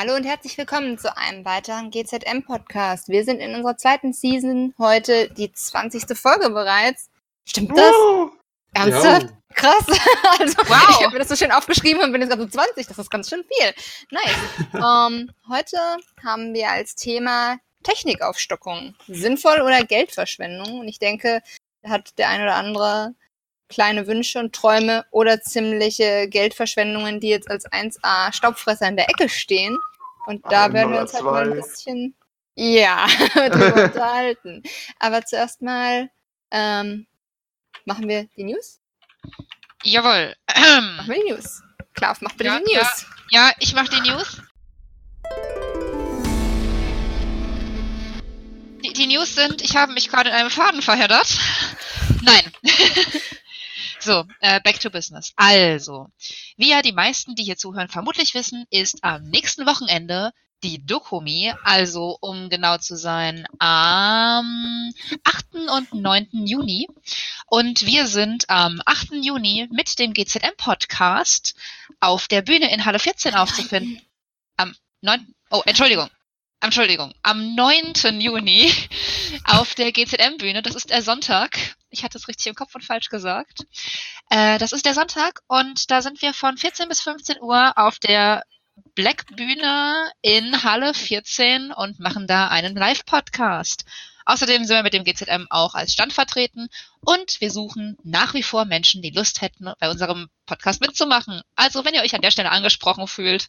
Hallo und herzlich willkommen zu einem weiteren GZM-Podcast. Wir sind in unserer zweiten Season, heute die 20. Folge bereits. Stimmt das? Uh, Ernsthaft? ja. Krass. Also, Wow. ich habe mir das so schön aufgeschrieben und bin jetzt gerade so 20. Das ist ganz schön viel. Nice. ähm, heute haben wir als Thema Technikaufstockung. Sinnvoll oder Geldverschwendung? Und ich denke, da hat der ein oder andere kleine Wünsche und Träume oder ziemliche Geldverschwendungen, die jetzt als 1A Staubfresser in der Ecke stehen. Und da werden wir uns halt mal ein bisschen ja, drüber unterhalten. Aber zuerst mal ähm, machen wir die News? Jawohl. Machen wir die News. Klav, mach bitte Ja, die News. Ja, ich mache die News. Die, die News sind, ich habe mich gerade in einem Faden verheddert. Nein. so, äh, back to business. Also, wie ja die meisten, die hier zuhören, vermutlich wissen, ist am nächsten Wochenende die Dokumi, also um genau zu sein, am 8. und 9. Juni. Und wir sind am 8. Juni mit dem GZM-Podcast auf der Bühne in Halle 14 aufzufinden. Am 9. Oh, Entschuldigung. Entschuldigung. Am 9. Juni auf der GZM-Bühne. Das ist der Sonntag. Ich hatte es richtig im Kopf und falsch gesagt. Äh, das ist der Sonntag und da sind wir von 14 bis 15 Uhr auf der Black Bühne in Halle 14 und machen da einen Live-Podcast. Außerdem sind wir mit dem GZM auch als Stand vertreten und wir suchen nach wie vor Menschen, die Lust hätten, bei unserem Podcast mitzumachen. Also, wenn ihr euch an der Stelle angesprochen fühlt,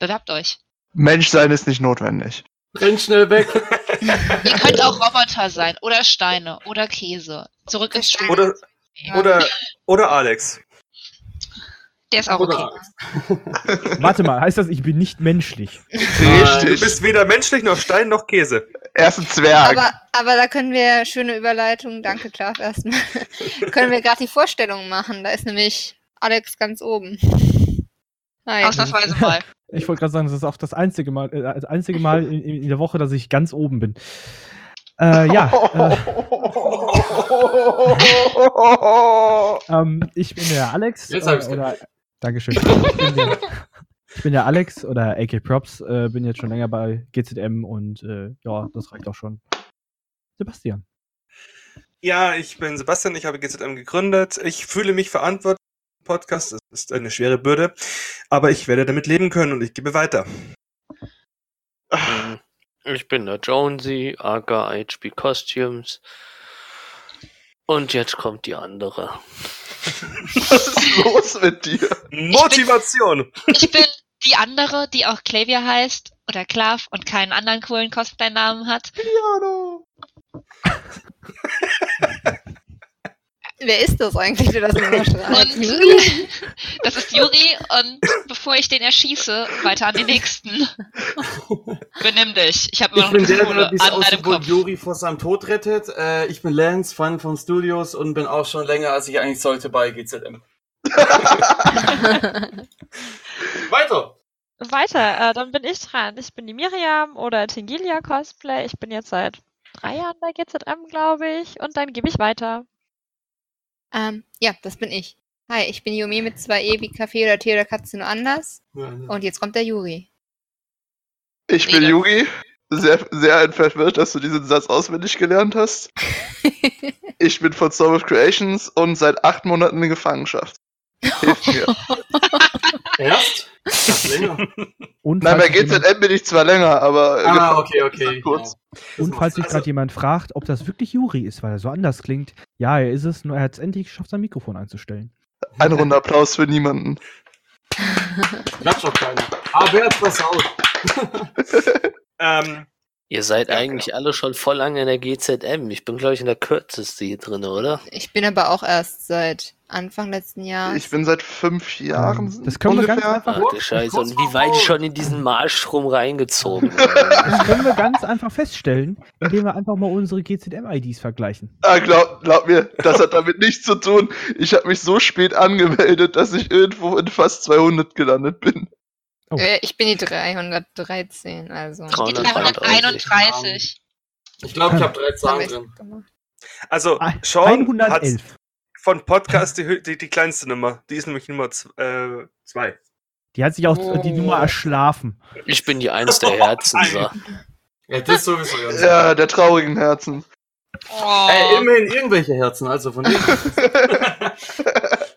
bewerbt euch. Mensch sein ist nicht notwendig. Renn schnell weg. Ihr könnt auch Roboter sein oder Steine oder Käse. Zurück ins Studio. Oder, Ja. oder, oder Alex. Der ist auch okay. Oder Warte mal, heißt das, ich bin nicht menschlich? Du Richtig. bist weder menschlich noch Stein noch Käse. Er ist ein Zwerg. Aber, aber da können wir schöne Überleitung, danke Klav erstmal, können wir gerade die Vorstellung machen. Da ist nämlich Alex ganz oben. Hi. Ausnahmsweise mal. Ich wollte gerade sagen, das ist auch das einzige Mal, äh, das einzige Mal in, in der Woche, dass ich ganz oben bin. Äh, ja, äh, ähm, ich bin der Alex. Jetzt hab ich's äh, oder, Dankeschön. Ich bin der, ich bin der Alex oder AK Props, äh, bin jetzt schon länger bei GZM und äh, ja, das reicht auch schon. Sebastian. Ja, ich bin Sebastian, ich habe GZM gegründet. Ich fühle mich verantwortlich Podcast. Das ist eine schwere Bürde, aber ich werde damit leben können und ich gebe weiter. Ähm, Ich bin der Jonesy, aka HB Costumes. Und jetzt kommt die andere. Was ist los mit dir? Motivation! Ich bin die andere, die auch Klavier heißt oder Klav und keinen anderen coolen Cosplay-Namen hat. Piano. Wer ist das eigentlich, der das immer schreibt? Und das ist Juri und bevor ich den erschieße, weiter an den nächsten. Benimm dich. Ich habe immer Ich noch bin der, der bis an deinem Kopf. Juri vor seinem Tod rettet. Äh, ich bin Lance, Fan von Studios und bin auch schon länger, als ich eigentlich sollte bei GZM. Weiter. Weiter, äh, dann bin ich dran. Ich bin die Miriam oder Tingilia Cosplay. Ich bin jetzt seit drei Jahren bei GZM, glaube ich. Und dann gebe ich weiter. Ähm, ja, das bin ich. Hi, ich bin Yumi mit zwei E wie Kaffee oder Tee oder Katze nur anders. Und jetzt kommt der Juri. Ich bin. Yugi. Sehr, sehr verwirrt, dass du diesen Satz auswendig gelernt hast. Ich bin von Storm of Creations und seit acht Monaten in Gefangenschaft. Hilf mir. Erst? Länger. Und Nein, bei falls sich jemand- GZM bin ich zwar länger, aber äh, Ah, Gefangenschaft okay, okay. ist kurz. ja. Und Das falls sich macht- gerade jemand fragt, ob das wirklich Juri ist, weil er so anders klingt, ja, er ist es, nur er hat es endlich geschafft, sein Mikrofon einzustellen. Ein runder Applaus für niemanden. Klatscht doch keiner. Aber wer hat's versaut? Ähm, Ihr seid Ja, eigentlich alle schon voll lange in der GZM. Ich bin, glaube ich, in der kürzeste hier drin, oder? Ich bin aber auch erst seit Anfang letzten Jahres. Ich bin seit fünf Jahren. Ähm, das können wir ganz einfach- Ach, Scheiße. Und wie weit ich schon in diesen Marschstrom reingezogen bin. Das können wir ganz einfach feststellen, indem wir einfach mal unsere GZM-IDs vergleichen. Ah, glaub, glaub mir, das hat damit nichts zu tun. Ich habe mich so spät angemeldet, dass ich irgendwo in fast 200 gelandet bin. Oh. Äh, ich bin die 313, also. Trau- Die 331. 331. Ich glaube, ich habe drei Zahlen drin. also, Sean hat 111. von Podcast die, die, die kleinste Nummer. Die ist nämlich Nummer z- äh, zwei. Die hat sich auch die Nummer erschlafen. Ich bin die Eins der Herzen. So. Ja, das sowieso. Ganz Ja, der traurigen Herzen. Oh. Ey, immerhin irgendwelche Herzen, also von denen.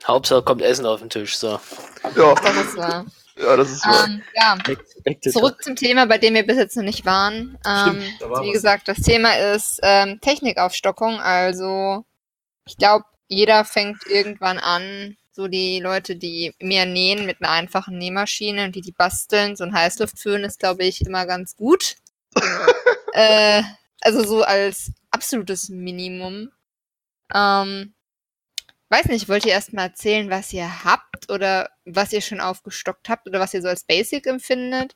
Hauptsache kommt Essen auf den Tisch. So. Ja, Das ist wahr. Ja, das ist wahr. Ähm, ja, zurück zum Thema, bei dem wir bis jetzt noch nicht waren. Ähm, Stimmt, war wie was. gesagt, das Thema ist ähm, Technikaufstockung. Also, ich glaube, jeder fängt irgendwann an, so die Leute, die mehr nähen mit einer einfachen Nähmaschine und die die basteln, so ein Heißluftföhn ist, glaube ich, immer ganz gut. äh, also so als absolutes Minimum. Ähm, weiß nicht, wollt ihr erstmal erzählen, was ihr habt oder was ihr schon aufgestockt habt oder was ihr so als Basic empfindet?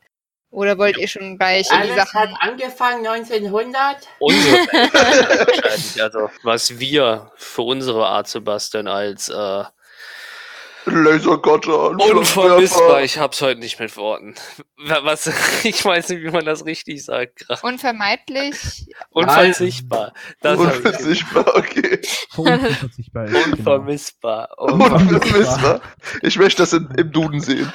Oder wollt ihr schon gleich in die Alles Sachen... hat angefangen 1900. Unsere wahrscheinlich, also was wir für unsere Art zu basteln als äh, Lasergotter unvermissbar. Ich hab's heute nicht mit Worten. Wa- Was, ich weiß nicht, wie man das richtig sagt. gerade. Unvermeidlich. Unverzichtbar. Das. Unverzichtbar, okay. Unverzichtbar ist. Genau. Unvermissbar. Unvermissbar. Ich möchte das in, im Duden sehen.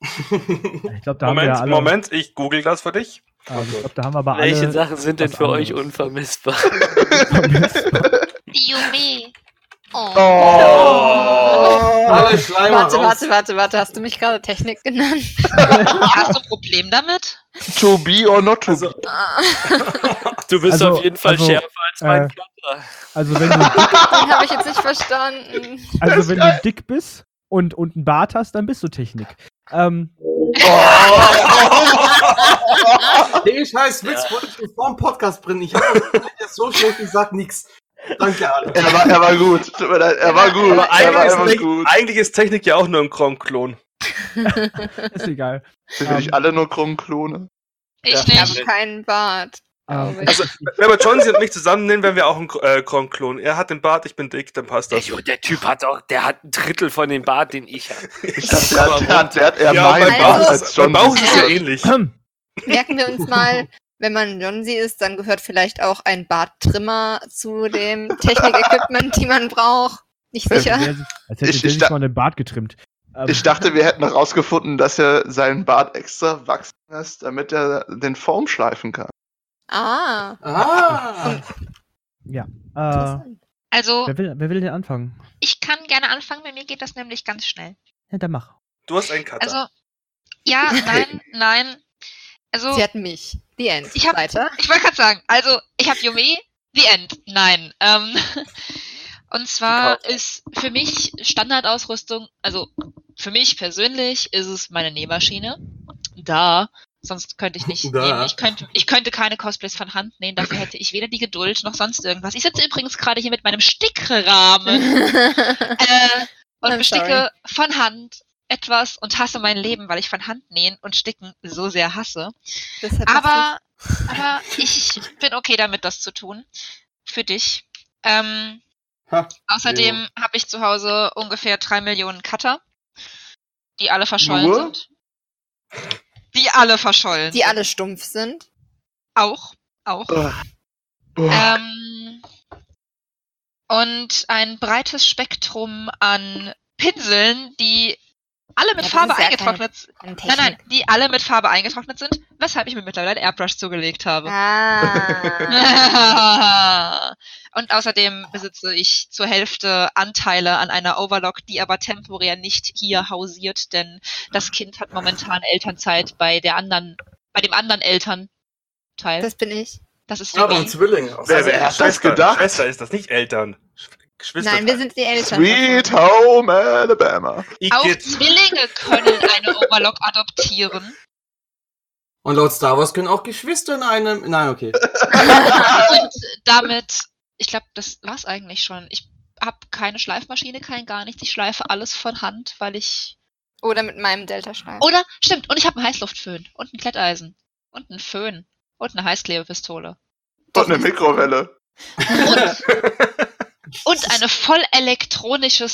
Ich glaube, da haben wir Moment, alle. Moment, ich google das für dich. Ähm, ich glaube, da haben wir aber Welche alle. Sachen sind denn für euch anderes. unvermissbar? Yume. Oh. Oh. Alle Schleimer Warte, raus. warte, warte, warte. Hast du mich gerade Technik genannt? Hast du ein Problem damit? To be or not to Also, be. Du bist Also- auf jeden Fall also, schärfer als mein äh, Körper. Also wenn du, Den habe ich jetzt nicht verstanden. also wenn du dick bist und, und einen Bart hast, dann bist du Technik. Ähm, Den scheiß Witz wollte ich vor dem Podcast bringen. Ich habe das so schlecht gesagt, nix. Danke, Alex. Er war, er war gut. Tut mir leid, er war gut. aber Er war eigentlich ist, gut. eigentlich ist Technik ja auch nur ein Chrome-Klon. ist egal. Sind wir nicht alle nur Krumm-Klone? Ich Ja. Habe keinen Bart. Ähm, glaube ich. Also, wenn wir Johnsy und mich zusammennehmen, wären wir auch ein äh, Chrome-Klon. Er hat den Bart, ich bin dick, dann passt das. Ey, der Typ hat auch, der hat ein Drittel von dem Bart, den ich habe. Ich dachte, der hat, der hat, der hat eher ja, meinen Bart als John. Bauch ist Ja. ähnlich. Merken wir uns mal, wenn man Jonsi ist, dann gehört vielleicht auch ein Barttrimmer zu dem Technik-Equipment, die man braucht. Nicht als sicher. als hätte Ich- der ich mal den Bart getrimmt. Ähm, Ich dachte, wir hätten herausgefunden, dass er seinen Bart extra wachsen lässt, damit er den Form schleifen kann. Ah. Ah. äh, interessant. Also, wer, will, wer will denn anfangen? ich kann gerne anfangen, bei mir geht das nämlich ganz schnell. Ja, dann mach. Du hast einen Cutter. Also, ja, nein, nein. Also, Sie hat mich. Die End. Ich hab- Weiter. ich wollte gerade sagen, also, ich habe Yume, The End. Nein. Ähm, und zwar ist für mich Standardausrüstung, also für mich persönlich ist es meine Nähmaschine. Da. Sonst könnte ich nicht Da. nähen. Ich könnte, ich könnte keine Cosplays von Hand nähen. Dafür hätte ich weder die Geduld noch sonst irgendwas. Ich sitze übrigens gerade hier mit meinem Stickrahmen äh, und I'm besticke von Hand etwas und hasse mein Leben, weil ich von Hand nähen und sticken so sehr hasse. Aber, aber ich bin okay damit, das zu tun. Für dich. Ähm, Ha, außerdem habe ich zu Hause ungefähr drei Millionen Cutter, die alle verschollen Nur? sind. Die alle verschollen. die alle stumpf sind. auch. Auch. Oh. Ähm, und ein breites Spektrum an Pinseln, die alle mit Ja, Farbe ja eingetrocknet sind. Keine Nein, nein, die alle mit Farbe eingetrocknet sind, weshalb ich mir mittlerweile ein Airbrush zugelegt habe. Ah. und außerdem besitze ich zur Hälfte Anteile an einer Overlock, die aber temporär nicht hier hausiert, denn das Kind hat momentan Elternzeit bei der anderen, bei dem anderen Elternteil. Das bin ich. Das ist Ja, aber. Aus Wer- wer hat das gedacht? Schwester ist das, nicht Eltern. Geschwister. Nein, wir sind die Eltern. Sweet. Home Alabama. Auch. Zwillinge können eine Overlock adoptieren. Und laut Star Wars können auch Geschwister in einem. Nein, okay. Und damit, ich glaube, das war's eigentlich schon. Ich habe keine Schleifmaschine, kein gar nichts. Ich schleife alles von Hand, weil ich. Oder mit meinem Delta-Schleif. Oder, stimmt, und ich habe einen Heißluftföhn und ein Kletteisen und einen Föhn und eine Heißklebepistole. Und eine Mikrowelle. Und eine voll elektronische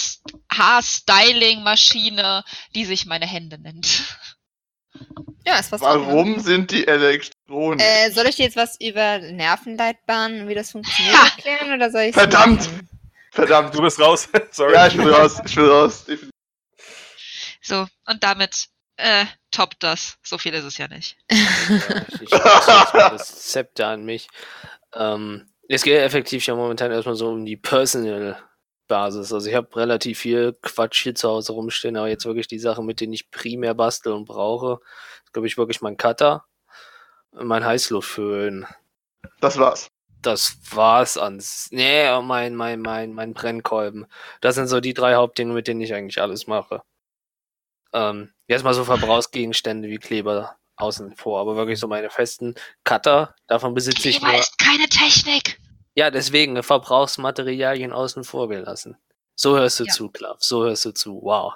Haarstyling-Maschine, die sich meine Hände nennt. Ja, ist was Warum dran. sind die Elektronen? Äh, soll ich dir jetzt was über Nervenleitbahnen und wie das funktioniert Ha! erklären oder soll ich Verdammt! Verdammt. Du bist raus. Sorry. Ja, ich will raus. Ich will raus. So, und damit äh, toppt das. So viel ist es ja nicht. Ja, ich ich mal das Zepter an mich. Ähm, es geht effektiv ja momentan erstmal so um die Personal-Basis. Also ich habe relativ viel Quatsch hier zu Hause rumstehen, aber jetzt wirklich die Sachen, mit denen ich primär bastel und brauche, glaube ich, wirklich mein Cutter, mein Heißluftföhn. Das war's. Das war's ans. Nee, mein, mein, mein, mein Brennkolben. Das sind so die drei Hauptdinge, mit denen ich eigentlich alles mache. Ähm, jetzt mal so Verbrauchsgegenstände wie Kleber außen vor, aber wirklich so meine festen Cutter, davon besitze ich nur. ist keine Technik. Ja, deswegen Verbrauchsmaterialien außen vor gelassen. So hörst du Ja. zu, Klav. So hörst du zu. Wow.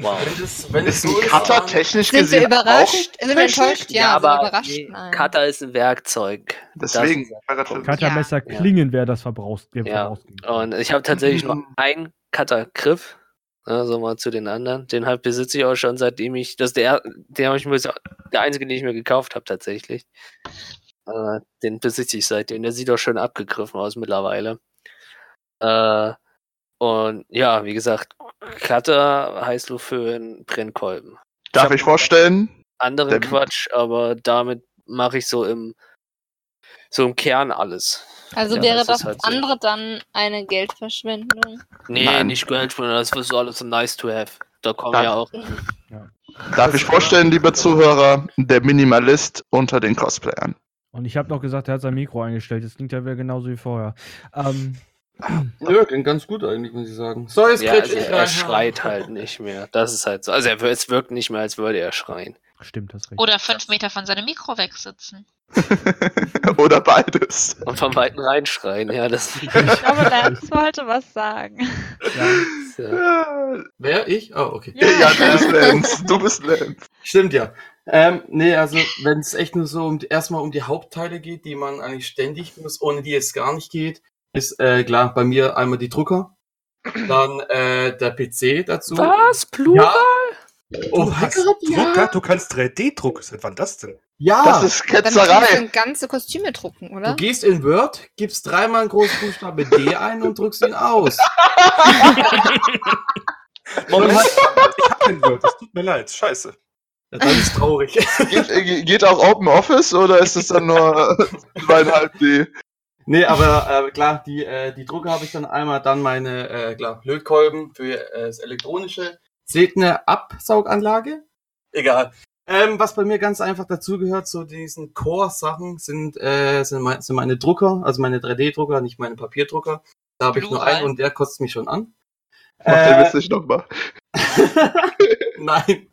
Wow. Wenn das, wenn es Ist so ein ist, Cutter dann- technisch Sind wir gesehen überrascht? auch Sind wir enttäuscht? Ja, sind wir überrascht? nee. Cutter ist ein Werkzeug. Deswegen. Ist- Cuttermesser Ja. klingen wäre das Verbrauchs Ja. Und ich habe tatsächlich nur einen Cuttergriff. Ne, so mal zu den anderen. Den halt besitze ich auch schon seitdem ich. Das der, den habe ich mir der einzige, den ich mir gekauft habe tatsächlich. Äh, den besitze ich seitdem. Der sieht auch schön abgegriffen aus mittlerweile. Äh, und ja, wie gesagt, Cutter, Heißluftföhn, Brennkolben. Darf ich vorstellen? Anderen Der- Quatsch, aber damit mache ich so im so im Kern alles. Also Ja, wäre das halt so. andere dann eine Geldverschwendung? Nee, Nein. nicht Geldspenden, das ist so alles so nice to have. Da kommen Dann- ja auch. Darf ich vorstellen, liebe Zuhörer, der Minimalist unter den Cosplayern. Und ich habe noch gesagt, er hat sein Mikro eingestellt. Das klingt ja wieder genauso wie vorher. Ähm, Nö, klingt ganz gut eigentlich, muss ich sagen. So, jetzt Ja, also ich er rein. schreit halt nicht mehr. Das ist halt so. Also er, es wirkt nicht mehr, als würde er schreien. stimmt, das recht. Oder fünf Meter von seinem Mikro wegsitzen. Oder beides. Und vom Weiten reinschreien, ja, das Ich glaube, Lance wollte was sagen. ist ja. Ja, Wer? Ich? Oh, okay. ja, du bist Lance. Du bist Lance. Stimmt ja. Ähm, nee, also wenn es echt nur so um erstmal um die Hauptteile geht, die man eigentlich ständig muss, ohne die es gar nicht geht, ist äh, klar bei mir einmal die Drucker, dann äh, der PC dazu. Was? Plural? Ja. Oh, Du hast Gott, Drucker, du kannst 3D-Druck. Seit wann das denn? ja. Das ist Dann kannst Ketzerei. du ganze Kostüme drucken, oder? Du gehst in Word, gibst dreimal einen großen Buchstabe D ein und drückst ihn aus. Moment, ich hab kein Word. Das tut mir leid. Scheiße. Ja, das ist traurig. Geht, äh, geht auch Open Office oder ist es dann nur zweieinhalb D? Nee, aber äh, klar, die, äh, die Drucker habe ich dann einmal, dann meine äh, klar, Lötkolben für äh, das elektronische. Seht eine Absauganlage? Egal. Ähm, was bei mir ganz einfach dazugehört zu diesen Core-Sachen sind, äh, sind, mein, sind meine Drucker, also meine 3D-Drucker, nicht meine Papierdrucker. Da habe ich nur einen und der kostet mich schon an. Mach den Äh, Witz nicht nochmal. Nein.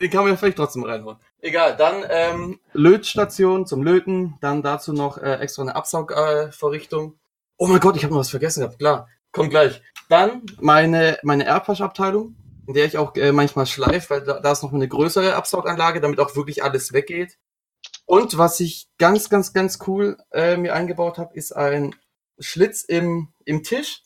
Den kann man ja vielleicht trotzdem reinholen. Egal, dann ähm, Lötstation zum Löten, dann dazu noch äh, extra eine Absaugvorrichtung. Äh, oh mein Gott, ich habe noch was vergessen gehabt, klar. Kommt gleich. Dann meine, meine Airwash-Abteilung, in der ich auch äh, manchmal schleife, weil da, da ist noch eine größere Absauganlage, damit auch wirklich alles weggeht. Und was ich ganz, ganz, ganz cool äh, mir eingebaut habe, ist ein Schlitz im, im Tisch,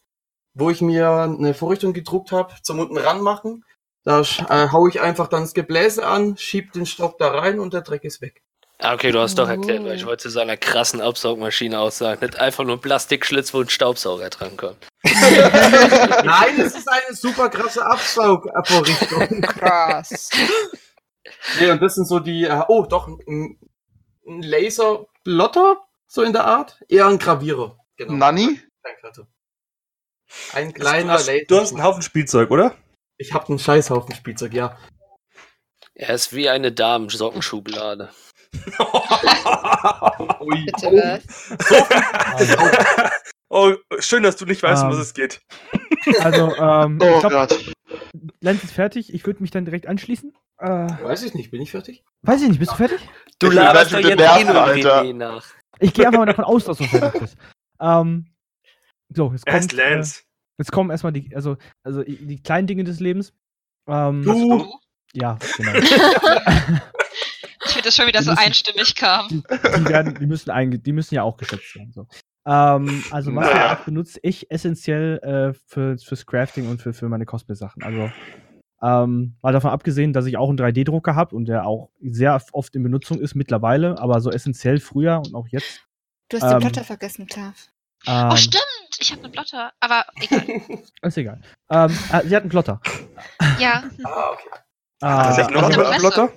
wo ich mir eine Vorrichtung gedruckt habe, zum unten ranmachen. Da äh, hau ich einfach dann das Gebläse an, schieb den Stock da rein und der Dreck ist weg. Ah, okay, du hast doch erklärt, weil ich wollte zu so einer krassen Absaugmaschine aussagen. Nicht einfach nur ein Plastikschlitz, wo ein Staubsauger drankommt. Nein, es ist eine super krasse Absaugvorrichtung. Krass. nee, und das sind so die, äh, oh doch, ein, ein Laserplotter, so in der Art. Eher ein Gravierer. Genau. Klatter. Ein kleiner Laser. du hast einen Haufen Spielzeug, oder? Ich habe einen Scheißhaufen Spielzeug, ja. Er ist wie eine Damenssockenschublade. Ui. Bitte was? oh, schön, dass du nicht weißt, um Ähm. was es geht. Also, ähm, Oh ich glaube, Gott. Lenz ist fertig. Ich würde mich dann direkt anschließen. Äh, Weiß ich nicht, bin ich fertig? weiß ich nicht, bist du fertig? Du laberst doch jetzt eh nach. Ich gehe einfach mal davon aus, dass du fertig bist. Ähm, so, jetzt Er ist kommt, äh, Lance. Jetzt kommen erstmal die, also, also die kleinen Dinge des Lebens. Ähm, Du. Ja, genau. Ich finde das schon wieder Die so müssen- einstimmig kam. die, die, werden, die, müssen einge die müssen ja auch geschätzt werden. So. Ähm, also was Na. benutze ich essentiell äh, für, fürs Crafting und für, für meine Cosplay-Sachen. Also ähm, mal davon abgesehen, dass ich auch einen 3D-Drucker habe und der auch sehr oft in Benutzung ist mittlerweile, aber so essentiell früher und auch jetzt. Du hast den Ähm, Plotter vergessen, klar. Ähm, Oh, stimmt. Ich habe einen Blotter. Aber egal. Ist egal. Ähm, äh, sie hat einen Plotter. Ja. Ah, okay. Ah, Tatsächlich noch also- einen Plotter?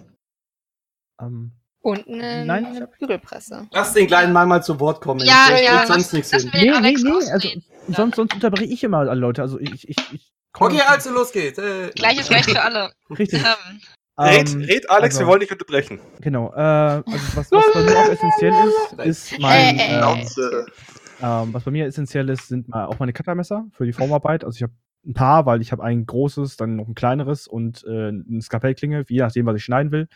ähm, Und eine, Nein, ich eine Bügelpresse. Lass den kleinen Mann mal zu Wort kommen. Ja, ich ja, sonst nichts hin. nee, nee, nee, also sonst, sonst unterbreche ich immer alle Leute. Also ich, ich, ich komm Okay, also los geht's. Äh, Gleiches Recht für alle. Richtig. Ähm, Red, Ähm, red Alex, also- wir wollen dich unterbrechen. Genau, äh, also was, was bei mir auch essentiell ist, ist mein, Äh, äh, ähm, was bei mir essentiell ist, sind mal auch meine Cuttermesser für die Formarbeit. Also ich habe ein paar, weil ich habe ein großes, dann noch ein kleineres und äh, eine Skalpellklinge, je nachdem, was ich schneiden will.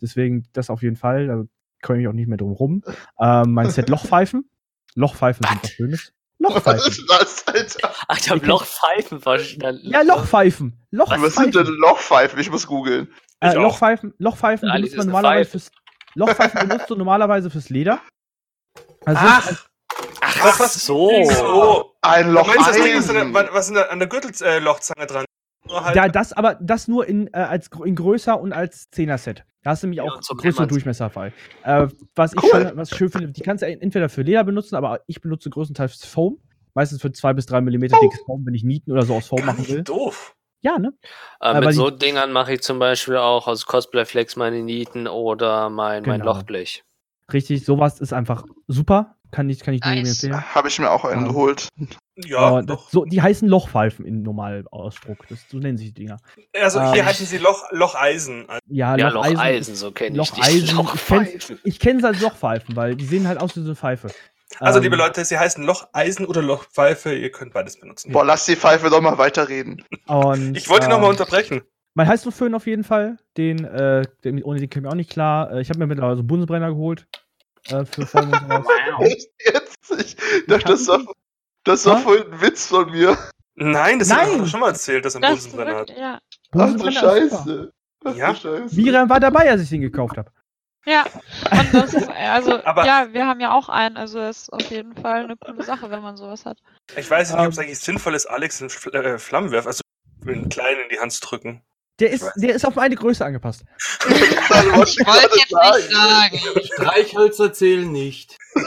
Deswegen das auf jeden Fall, da komme ich auch nicht mehr drum rum. Ähm, mein Set Lochpfeifen. Lochpfeifen sind was Schönes. Was Lochpfeifen. ist das, Alter? Ach, ich habe Lochpfeifen verstanden. Ja, Lochpfeifen. Was sind Lochpfeifen. denn Lochpfeifen? Ich muss googeln. Äh, Ich auch. Lochpfeifen, Lochpfeifen Alles benutzt man normalerweise Pfeife. fürs Lochpfeifen benutzt du normalerweise fürs Leder. Also Ach, Ach Was, was? so. so. Ein Loch meinst, das Ding ist an der, was ist denn da an der Gürtellochzange dran? Nur halt- ja, das aber das nur in äh, als in größer und als 10er Set. Da hast du nämlich Ja, auch und zum größere Hämmern. Durchmesser bei. Äh, was ich Cool. schön, was ich schön finde, die kannst du entweder für Leder benutzen, aber ich benutze größtenteils Foam. Meistens für 2 bis 3 Millimeter dickes Foam, wenn ich Nieten oder so aus Foam Gar machen nicht will. doof. Ja, ne? Äh, mit die- so Dingern mache ich zum Beispiel auch aus Cosplay Flex meine Nieten oder mein, mein Genau. Lochblech. Richtig, sowas ist einfach super. Kann ich, kann ich nur Nice. empfehlen. Habe ich mir auch einen Ja. geholt. Ja, Äh, das, so, die heißen Lochpfeifen in Normalausdruck. Das, so nennen sich die Dinger. Also hier ähm, heißen sie Loch, Locheisen. Ja, Ja, Locheisen. Locheisen, so kenne ich Locheisen. die. Ich kenn's- Lochpfeifen. Ich kenne sie als Lochpfeifen, weil die sehen halt aus wie so eine Pfeife. Also Ähm, liebe Leute, sie heißen Locheisen oder Lochpfeife. Ihr könnt beides benutzen. Boah, lass die Pfeife doch mal weiterreden. Und, Ich wollte ähm, noch mal unterbrechen. Mein Heißluftföhn auf jeden Fall. Den, äh, den, ohne den käme ich auch nicht klar. Äh, ich habe mir mittlerweile so einen Bundesbrenner geholt. Äh, für und sowas. Echt jetzt? Ich dachte, das war, das war voll ein Witz von mir. Nein, das Nein! haben wir doch schon mal erzählt, dass er einen Bunsenbrenner hat. ja. Ach du. Scheiße. Ach Ja. Scheiße. Miriam war dabei, als ich den gekauft habe. Ja, und das ist, also, Aber- ja, wir haben ja auch einen, also das ist auf jeden Fall eine coole Sache, wenn man sowas hat. Ich weiß nicht, ob es Ähm. eigentlich sinnvoll ist, Alex einen Fl äh, Flammenwerfer, also einen kleinen in die Hand zu drücken. Der ist, der ist auf meine Größe angepasst. Das ich wollte jetzt nicht sagen. Streichhölzer zählen nicht.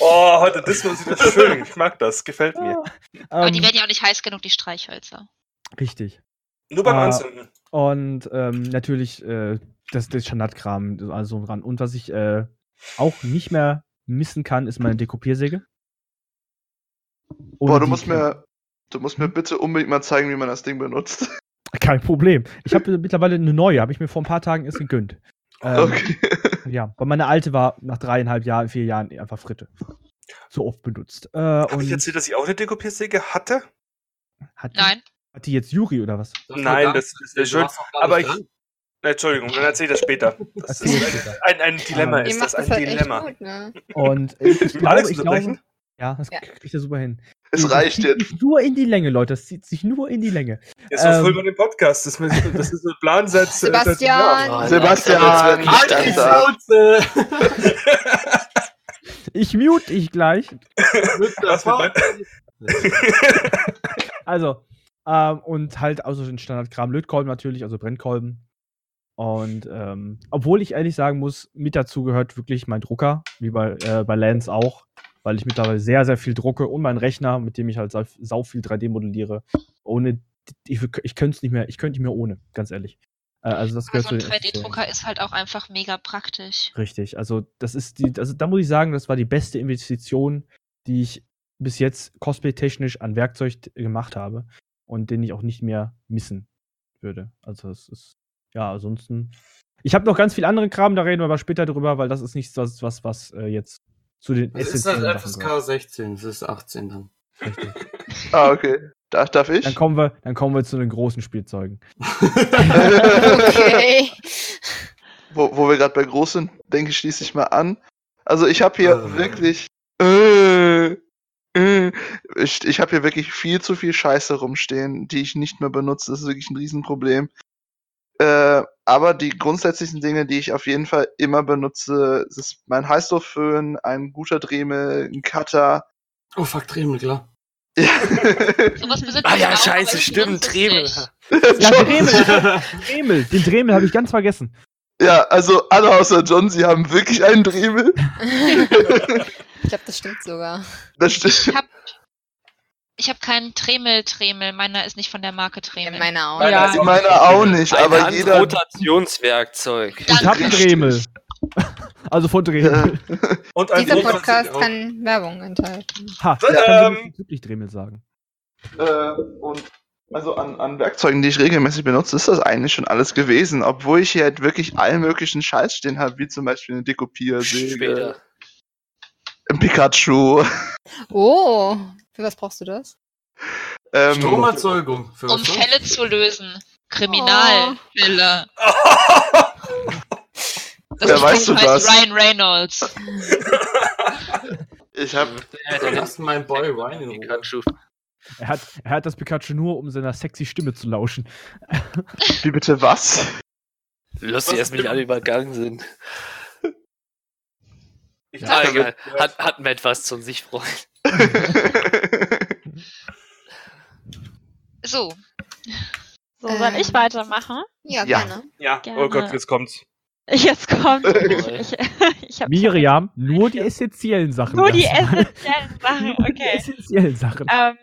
Oh, heute wir uns wieder schön. Ich mag das, gefällt mir. Aber die Ähm, werden ja auch nicht heiß genug, die Streichhölzer. richtig. Nur beim Ah. Anzünden. Und ähm, natürlich äh, das, das Standardkram, also dran. Und was ich äh, auch nicht mehr missen kann, ist meine Dekopiersäge. Boah, du die musst mir, du musst mir bitte unbedingt mal zeigen, wie man das Ding benutzt. Kein Problem. Ich habe mittlerweile eine neue, habe ich mir vor ein paar Tagen erst gegönnt. Ähm, Okay. Ja, weil meine alte war nach dreieinhalb Jahren, vier Jahren einfach Fritte. So oft benutzt. Äh, Habe und ich erzählt, dass ich auch eine Dekopiersäge hatte? hat, die, Nein. hat die jetzt Juri oder was? Nein, das ist ja schön. Aber ich. Na, Entschuldigung, dann erzähle ich das später. Das Erzähl ist ein, ein, ein Dilemma, Ähm, ist das ein halt Dilemma. gut, ne? Und ich, ich glaube, Alex ich glaube, ja, das Ja. kriegt er super hin. Es Das reicht zieht jetzt. sich Nur in die Länge, Leute. Das zieht sich nur in die Länge. So Ähm, füllt man den Podcast. Das, ist- das ist ein Plan seit. seit- seit Sebastian! Jahren. Sebastian, jetzt Halt wird die nicht Schnauze! Ich mute ich gleich. Was wir Also, ähm, und halt also den Standardkram Lötkolben natürlich, also Brennkolben. Und ähm, obwohl ich ehrlich sagen muss, mit dazu gehört wirklich mein Drucker, wie bei, äh, bei Lance auch, weil ich mittlerweile sehr, sehr viel drucke und mein Rechner, mit dem ich halt sau, sau viel 3D modelliere. Ohne, ich, ich könnte es nicht mehr, ich könnte nicht mehr ohne, ganz ehrlich. Äh, also das gehört Also ein zu den Essentiellen. 3D-Drucker ist halt auch einfach mega praktisch. Richtig, also das ist die, also da muss ich sagen, das war die beste Investition, die ich bis jetzt cosplay-technisch an Werkzeug gemacht habe und den ich auch nicht mehr missen würde. Also es ist, ja, ansonsten. Ich habe noch ganz viel anderen Kram, da reden wir aber später drüber, weil das ist nicht das, was, was äh, jetzt zu den Es ist halt. FSK 16, es ist 18 dann. Richtig. Ah, okay. Darf, darf ich? Dann kommen wir, dann kommen wir zu den großen Spielzeugen. Okay. wo, wo wir gerade bei groß sind, denke ich, schließe ich mal an. Also ich habe hier Äh. wirklich. Äh, äh, ich ich habe hier wirklich viel zu viel Scheiße rumstehen, die ich nicht mehr benutze. Das ist wirklich ein Riesenproblem. Äh, aber die grundsätzlichen Dinge, die ich auf jeden Fall immer benutze, ist mein Heißluftföhn, ein guter Dremel, ein Cutter. Oh fuck, Dremel, klar. Ja. Sowas besitzt Ah ja, auch, scheiße, stimmt, Dremel. Ja, Dremel, Dremel, den Dremel habe ich ganz vergessen. ja, also alle außer John, sie haben wirklich einen Dremel. ich glaube, das stimmt sogar. Das stimmt. Ich Ich habe keinen Tremel-Tremel. Meiner ist nicht von der Marke Tremel. Meiner auch. Meiner Ja. ist Ich meine auch nicht, Ein aber jeder. Handrotationswerkzeug. Ich hab einen. Dremel. also von Dremel. Und ein Dieser Podcast kann Werbung enthalten. Ha, So, ich kann ähm, wirklich Dremel sagen. Äh, und also an, an Werkzeugen, die ich regelmäßig benutze, ist das eigentlich schon alles gewesen. Obwohl ich hier halt wirklich allen möglichen Scheiß stehen habe, wie zum Beispiel eine Dekopiersäge, Später. ein Pikachu. Oh, für was brauchst du das? Ähm, Stromerzeugung. Für Um was sonst? Fälle zu lösen. Kriminalfälle. Das Wer weißt du heißt das? Ryan Reynolds. ich habe Ja, Dann der lass meinen Boy Ryan in. Pikachu. Er hat, er hat das Pikachu nur, um seiner sexy Stimme zu lauschen. Wie bitte was? Lustig, dass mich alle übergangen sind. Ich Ah, dachte, egal. mit- Hat, hat Matt was zum sich freuen. So, So, soll ich Ähm. weitermachen? Ja, Ja. gerne. Ja, Gerne. oh Gott, jetzt kommt's. Jetzt kommt. Ich, ich, Miriam, nur die essentiellen Sachen. Nur die essentiellen Sachen, Nur die okay. essentiellen Sachen. Ähm,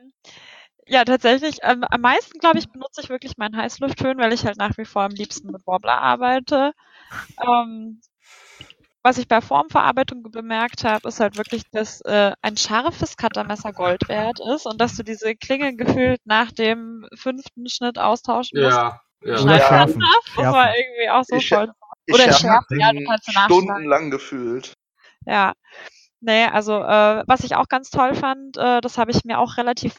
ja, tatsächlich. Ähm, am meisten, glaube ich, benutze ich wirklich meinen Heißluftföhn, weil ich halt nach wie vor am liebsten mit Wobbler arbeite. Ähm, was ich bei Formverarbeitung bemerkt habe, ist halt wirklich, dass äh, ein scharfes Cuttermesser Gold wert ist und dass du diese Klinge gefühlt nach dem fünften Schnitt austauschen musst. Ja, ja. Oder Ja. schärfen. Das war schärfen. irgendwie auch so Ich- voll. Ich Oder schärfen, ja, du kannst stundenlang gefühlt. Ja. Nee, also äh, was ich auch ganz toll fand, äh, das habe ich mir auch relativ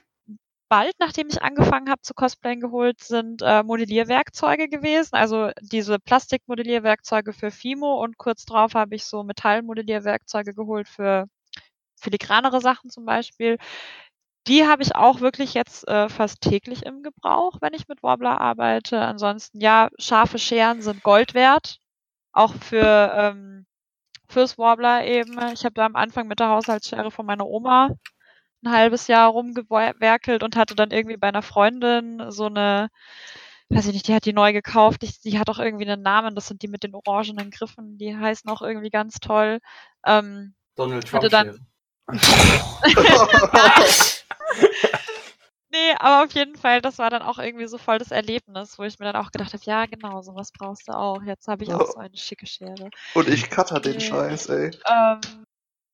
bald, nachdem ich angefangen habe zu cosplayen geholt, sind äh, Modellierwerkzeuge gewesen. Also diese Plastikmodellierwerkzeuge für Fimo und kurz drauf habe ich so Metallmodellierwerkzeuge geholt für filigranere Sachen zum Beispiel. Die habe ich auch wirklich jetzt äh, fast täglich im Gebrauch, wenn ich mit Wobbler arbeite. Ansonsten, ja, scharfe Scheren sind Gold wert. Auch für ähm, fürs Warbler eben. Ich habe da am Anfang mit der Haushaltsschere von meiner Oma ein halbes Jahr rumgewerkelt und hatte dann irgendwie bei einer Freundin so eine, weiß ich nicht, die hat die neu gekauft. Ich, die hat auch irgendwie einen Namen. Das sind die mit den orangenen Griffen. Die heißen auch irgendwie ganz toll. Ähm, Donald Trump. Hatte dann- nee, aber auf jeden Fall, das war dann auch irgendwie so voll das Erlebnis, wo ich mir dann auch gedacht habe, ja genau, sowas brauchst du auch. Jetzt habe ich auch so eine schicke Schere. Und ich cutter den Nee. Scheiß, ey. Ähm,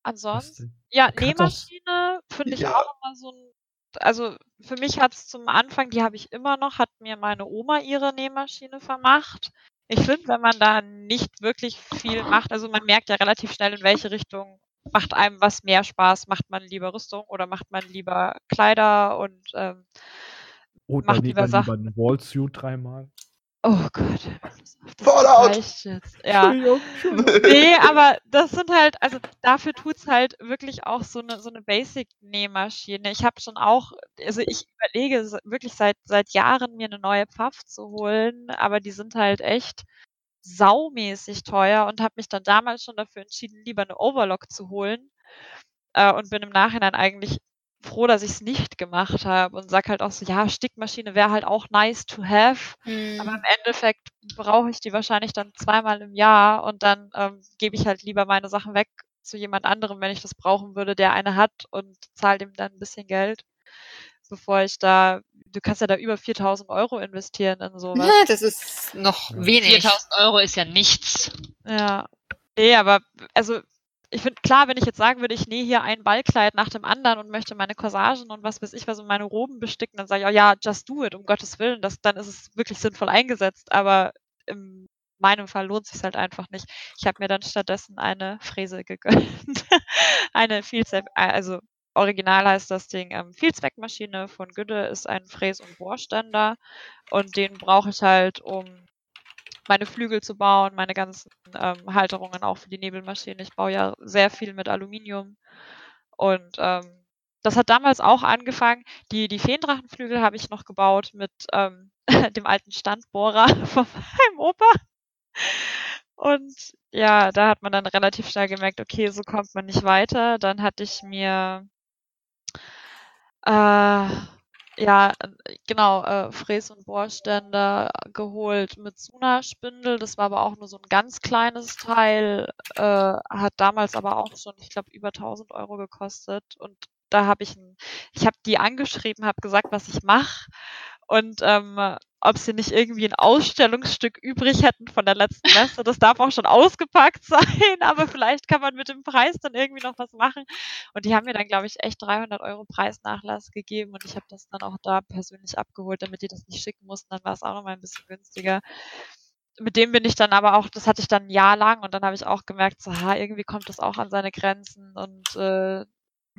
ansonsten, ja, Nähmaschine finde ich Ja. auch immer so ein, also für mich hat es zum Anfang, die habe ich immer noch, hat mir meine Oma ihre Nähmaschine vermacht. Ich finde, wenn man da nicht wirklich viel macht, also man merkt ja relativ schnell, in welche Richtung macht einem was mehr Spaß. Macht man lieber Rüstung oder macht man lieber Kleider und ähm, Oder Macht lieber, lieber lieber Sachen. einen Wallsuit dreimal. Oh Gott, das Fallout! Ja. Nee, aber das sind halt, also dafür tut's halt wirklich auch so eine so eine Basic-Nähmaschine. Ich habe schon auch, also ich überlege wirklich seit seit Jahren mir eine neue Pfaff zu holen, aber die sind halt echt saumäßig teuer und habe mich dann damals schon dafür entschieden, lieber eine Overlock zu holen äh, und bin im Nachhinein eigentlich froh, dass ich es nicht gemacht habe und sag halt auch so, ja, Stickmaschine wäre halt auch nice to have, Hm. aber im Endeffekt brauche ich die wahrscheinlich dann zweimal im Jahr und dann ähm, gebe ich halt lieber meine Sachen weg zu jemand anderem, wenn ich das brauchen würde, der eine hat und zahle dem dann ein bisschen Geld, bevor ich da, du kannst ja da über 4000 Euro investieren in sowas. Ja, das ist noch wenig. 4000 Euro ist ja nichts. Ja. Nee, aber also ich finde, klar, wenn ich jetzt sagen würde, ich nähe hier ein Ballkleid nach dem anderen und möchte meine Corsagen und was weiß ich was und meine Roben besticken, dann sage ich, oh ja, just do it, um Gottes Willen. Das, dann ist es wirklich sinnvoll eingesetzt. Aber in meinem Fall lohnt es sich halt einfach nicht. Ich habe mir dann stattdessen eine Fräse gegönnt. eine Vielzweck, also original heißt das Ding ähm, Vielzweckmaschine von Güde, ist ein Fräs- und Bohrständer. Und den brauche ich halt, um meine Flügel zu bauen, meine ganzen ähm, Halterungen auch für die Nebelmaschine. Ich baue ja sehr viel mit Aluminium. Und ähm, das hat damals auch angefangen. Die, die Feendrachenflügel habe ich noch gebaut mit ähm, dem alten Standbohrer von meinem Opa. Und ja, da hat man dann relativ schnell gemerkt, okay, so kommt man nicht weiter. Dann hatte ich mir äh, ja, äh, genau, äh, Fräs- und Bohrständer geholt mit Suna-Spindel. Das war aber auch nur so ein ganz kleines Teil, äh, hat damals aber auch schon, ich glaube, über 1000 Euro gekostet. Und da habe ich, ein, ich habe die angeschrieben, habe gesagt, was ich mache und ähm, ob sie nicht irgendwie ein Ausstellungsstück übrig hätten von der letzten Messe. Das darf auch schon ausgepackt sein, aber vielleicht kann man mit dem Preis dann irgendwie noch was machen. Und die haben mir dann, glaube ich, echt 300 Euro Preisnachlass gegeben und ich habe das dann auch da persönlich abgeholt, damit die das nicht schicken mussten. Dann war es auch noch mal ein bisschen günstiger. Mit dem bin ich dann aber auch, das hatte ich dann ein Jahr lang und dann habe ich auch gemerkt, so, ha, irgendwie kommt das auch an seine Grenzen und äh,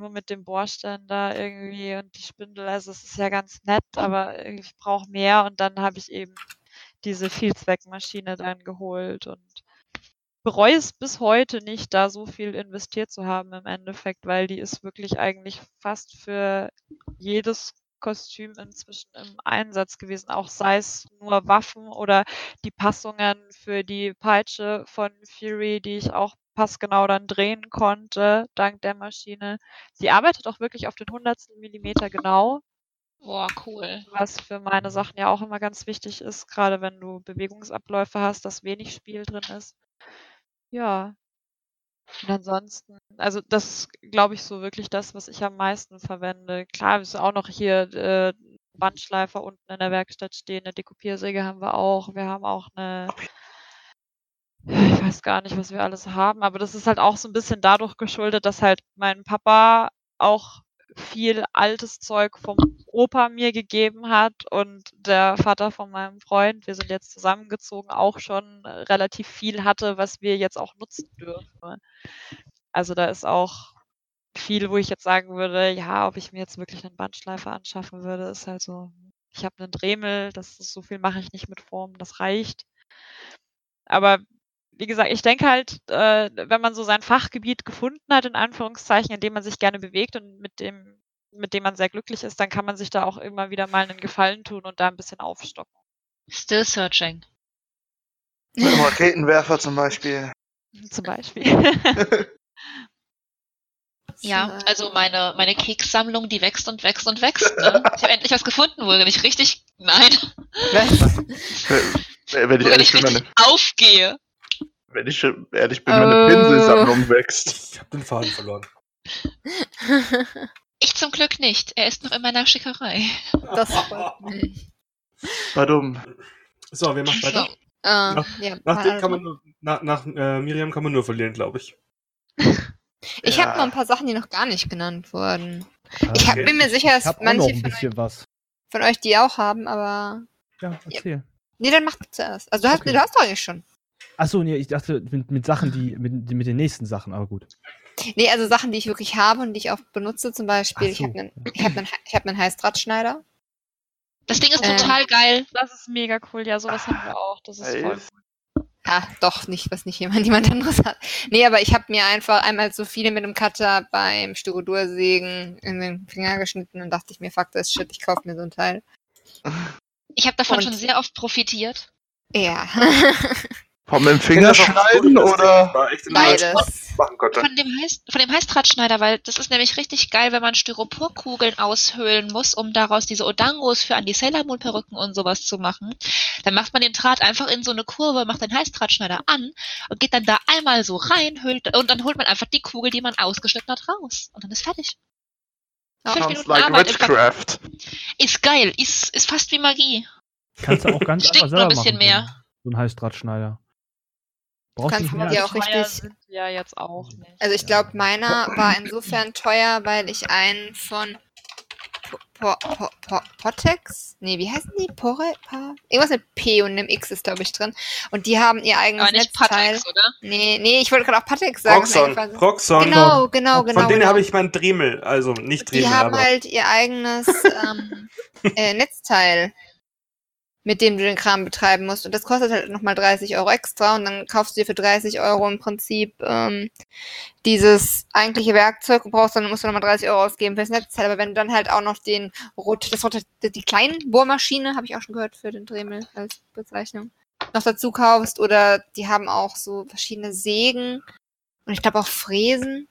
nur mit dem Bohrständer irgendwie und die Spindel, also es ist ja ganz nett, aber ich brauche mehr und dann habe ich eben diese Vielzweckmaschine dann geholt und bereue es bis heute nicht, da so viel investiert zu haben im Endeffekt, weil die ist wirklich eigentlich fast für jedes Kostüm inzwischen im Einsatz gewesen, auch sei es nur Waffen oder die Passungen für die Peitsche von Fury, die ich auch passgenau dann drehen konnte, dank der Maschine. Sie arbeitet auch wirklich auf den hundertstel Millimeter genau, Boah, cool. was für meine Sachen ja auch immer ganz wichtig ist, gerade wenn du Bewegungsabläufe hast, dass wenig Spiel drin ist. Ja. Und ansonsten, also das ist, glaube ich, so wirklich das, was ich am meisten verwende. Klar, wir sind auch noch hier äh, Bandschleifer unten in der Werkstatt stehen, eine Dekopiersäge haben wir auch. Wir haben auch eine, ich weiß gar nicht, was wir alles haben, aber das ist halt auch so ein bisschen dadurch geschuldet, dass halt mein Papa auch viel altes Zeug vom Opa mir gegeben hat und der Vater von meinem Freund, wir sind jetzt zusammengezogen, auch schon relativ viel hatte, was wir jetzt auch nutzen dürfen. Also da ist auch viel, wo ich jetzt sagen würde, ja, ob ich mir jetzt wirklich einen Bandschleifer anschaffen würde, ist halt so, ich habe einen Dremel, das ist, so viel mache ich nicht mit Formen, das reicht. Aber wie gesagt, ich denke halt, äh, wenn man so sein Fachgebiet gefunden hat, in Anführungszeichen, in dem man sich gerne bewegt und mit dem, mit dem man sehr glücklich ist, dann kann man sich da auch immer wieder mal einen Gefallen tun und da ein bisschen aufstocken. Still searching. Mit einem Raketenwerfer zum Beispiel. Zum Beispiel. Ja, also meine, meine Kekssammlung, die wächst und wächst und wächst. Ne? Ich habe endlich was gefunden, wo ich richtig, nein, Wenn ich wo ehrlich ich bin, aufgehe. Wenn ich ehrlich bin, meine Pinselsammlung wächst. Ich habe den Faden verloren. Ich zum Glück nicht. Er ist noch in meiner Schickerei. Das freut mich. War dumm. So, wer macht weiter? So, Ähm, ja, Nach, dem also- kann man nur, nach, nach äh, Miriam kann man nur verlieren, glaube ich. ich Ja. habe noch ein paar Sachen, die noch gar nicht genannt wurden. Ich hab, Okay. bin mir sicher, Ich dass manche ein von euch, bisschen was. von euch die auch haben, aber. Ja, erzähl. Nee, dann mach du zuerst. Also du hast, Okay. du hast doch eigentlich schon. Achso, nee, ich dachte mit, mit Sachen, die mit, mit den nächsten Sachen, aber gut. Nee, also Sachen, die ich wirklich habe und die ich auch benutze, zum Beispiel, Ach ich so. habe einen, ich hab einen, ich hab einen Heißdrahtschneider. das Ding ist Ähm. total geil. Das ist mega cool. Ja, sowas haben wir auch. Das ist voll. Elf. Ah, doch, nicht, was nicht jemand, jemand anderes hat. Nee, aber ich habe mir einfach einmal so viele mit dem Cutter beim Styrodursägen in den Finger geschnitten und dachte ich mir, fuck das Shit, ich kaufe mir so ein Teil. Ich habe davon Und- schon sehr oft profitiert. Ja, Vom mit dem Finger schneiden oder? Beides. Von dem, Heiß, von dem Heißdrahtschneider, weil das ist nämlich richtig geil, wenn man Styroporkugeln aushöhlen muss, um daraus diese Odangos für an die Sailor Moon Perücken und sowas zu machen. Dann macht man den Draht einfach in so eine Kurve, macht den Heißdrahtschneider an und geht dann da einmal so rein, hüllt, und dann holt man einfach die Kugel, die man ausgeschnitten hat, raus. Und dann ist fertig. Ja, Fünf Sounds Minuten like Arbeit witchcraft. Ist geil, ist, ist fast wie Magie. Kannst du auch ganz einfach nur ein selber bisschen machen, mehr. So ein Heißdrahtschneider. Brauchst Kannst du als- auch richtig- sind die ja jetzt auch nicht. Also ich glaube, meiner war insofern teuer, weil ich einen von Po- Po- Po- Po- Potex, nee, wie heißen die? Pore? Pa? Irgendwas mit P und einem X ist, glaube ich, drin. Und die haben ihr eigenes Aber nicht Netzteil. Patex, oder? Nee, nee, ich wollte gerade auch Patex sagen. eingefallen. Proxon. Genau, genau, genau. Von denen genau. habe ich meinen Dremel. Also nicht Die Dremel, haben aber. halt ihr eigenes ähm, äh, Netzteil, mit dem du den Kram betreiben musst. Und das kostet halt nochmal 30 Euro extra. Und dann kaufst du dir für 30 Euro im Prinzip ähm, dieses eigentliche Werkzeug und brauchst dann musst du nochmal 30 Euro ausgeben fürs Netzteil. Aber wenn du dann halt auch noch den Rot, das Rot, die kleinen Bohrmaschine, habe ich auch schon gehört für den Dremel als Bezeichnung, noch dazu kaufst oder die haben auch so verschiedene Sägen und ich glaube auch Fräsen.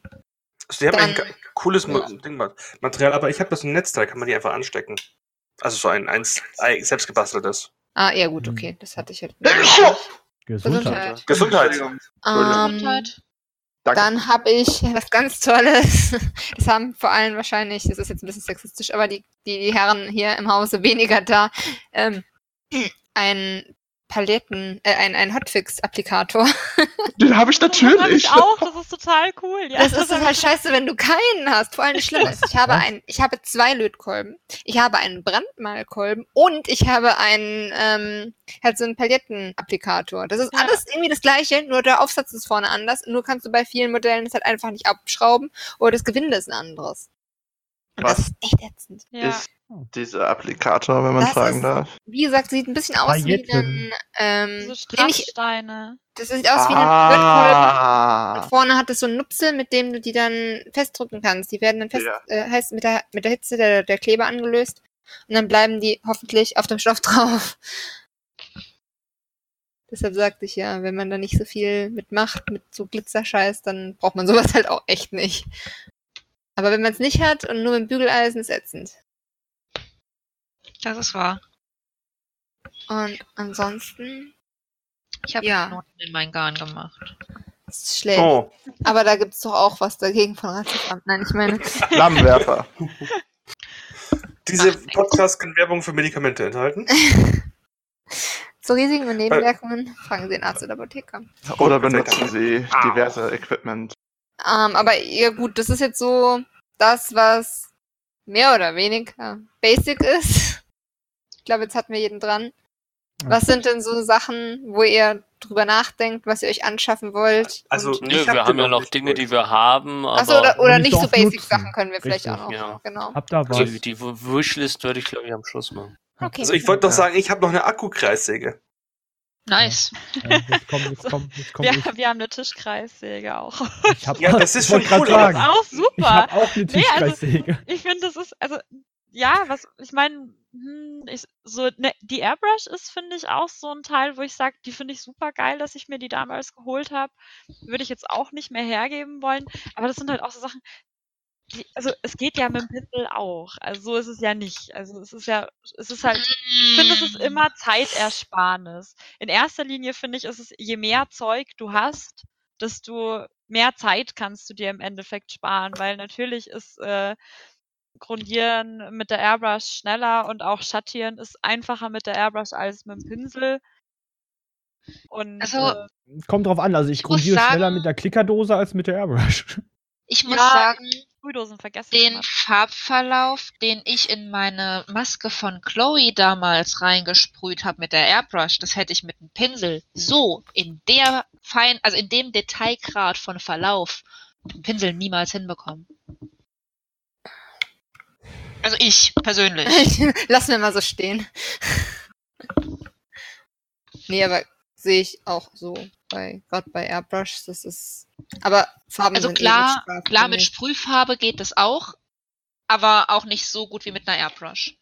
Die haben Dann- ein cooles Ja. Ding, Ma- Material, aber ich habe das im Netzteil, kann man die einfach anstecken. Also so ein, ein ei- selbst gebasteltes. Ah, ja gut, Hm. okay, das hatte ich halt. Gesundheit. Gesundheit. Gesundheit. Ähm, Gesundheit. Danke. Dann habe ich was ganz Tolles. Das haben vor allem wahrscheinlich, das ist jetzt ein bisschen sexistisch, aber die, die, die Herren hier im Hause weniger da. Ähm, ein Paletten, äh, ein, ein Hotfix-Applikator. Den habe ich Das habe ich natürlich. auch, das ist total cool. Ja, Das ist hab total ich- scheiße, wenn du keinen hast. Vor allem das Schlimme ist, ich habe ein, ich habe zwei Lötkolben, ich habe einen Brandmalkolben und ich habe einen, ähm, halt so einen Palettenapplikator. Das ist Ja. alles irgendwie das gleiche, nur der Aufsatz ist vorne anders. Nur kannst du bei vielen Modellen das halt einfach nicht abschrauben oder das Gewinde ist ein anderes. Und das ist echt ätzend. Ja. Ist dieser Applikator, wenn man Das fragen ist- darf. Wie gesagt, sieht ein bisschen aus wie ein, ähm, So ähnlich, Strasssteine. das sieht aus wie ein Lötkolben. Ah, Und vorne hat es so einen Nupsel, mit dem du die dann festdrücken kannst. Die werden dann fest, Ja. äh, heißt mit der, mit der Hitze der, der Kleber angelöst. Und dann bleiben die hoffentlich auf dem Stoff drauf. Deshalb sagte ich ja, wenn man da nicht so viel mitmacht, mit so Glitzerscheiß, dann braucht man sowas halt auch echt nicht. Aber wenn man es nicht hat und nur mit dem Bügeleisen, ist ätzend. Das ist wahr. Und ansonsten Ich habe Ja. Knoten in mein Garn gemacht. ist es schlecht. Oh, Aber da gibt's doch auch was dagegen von Ratiofarm. Nein, ich meine, Flammenwerfer. diese Podcast kann Werbung für Medikamente enthalten. zu Risiken und Nebenwirkungen fragen Sie den Arzt oder Apotheker. Oder benutzen sie Au. diverse Equipment. Ähm, aber ja gut, das ist jetzt so das, was mehr oder weniger basic ist. Ich glaube, jetzt hatten wir jeden dran. Was sind denn so Sachen, wo ihr drüber nachdenkt, was ihr euch anschaffen wollt? Also, Und- Ich Nö, hab wir haben ja noch noch Dinge, die wir haben, aber Achso, oder, oder nicht so so oft basic nutzen. Sachen können wir vielleicht Richtig, auch noch. ja. Genau. Hab da was. die, die Wishlist würde ich, glaube ich, am Schluss machen. Okay. also ich wollte doch Ja. sagen, ich habe noch eine Akkukreissäge. Nice. Ja, jetzt kommt, jetzt kommt, jetzt kommt Wir, ich. wir haben eine Tischkreissäge auch. Ich hab, Ja, das ist ich schon cool, aber- sagen, auch Ich super. hab auch eine Nee, also- Tischkreissäge. Ich finde, das ist, also, ja, was, ich meine, hm, ich, so, ne, die Airbrush ist, finde ich, auch so ein Teil, wo ich sage, die finde ich super geil, dass ich mir die damals geholt habe. Würde ich jetzt auch nicht mehr hergeben wollen. Aber das sind halt auch so Sachen, die, also, es geht ja mit dem Pinsel auch. Also, so ist es ja nicht. Also, es ist ja, es ist halt, ich finde, es ist immer Zeitersparnis. In erster Linie finde ich, ist es, je mehr Zeug du hast, desto mehr Zeit kannst du dir im Endeffekt sparen, weil natürlich ist äh, Grundieren mit der Airbrush schneller und auch Schattieren ist einfacher mit der Airbrush als mit dem Pinsel. Und Also, äh, Kommt drauf an, also ich Ich grundiere schneller sagen- mit der Klickerdose als mit der Airbrush. Ich muss Ja, sagen, Sprühdosen vergessen. ich den. Farbverlauf, den ich in meine Maske von Chloe damals reingesprüht habe mit der Airbrush, das hätte ich mit einem Pinsel so in der fein, also in dem Detailgrad von Verlauf mit dem Pinsel niemals hinbekommen. Also ich persönlich. Lassen wir mal so stehen. nee, aber sehe ich auch so bei, gerade bei Airbrush, das ist, aber Farben Also sind klar, eh mit klar mit. Sprühfarbe geht das auch, aber auch nicht so gut wie mit einer Airbrush.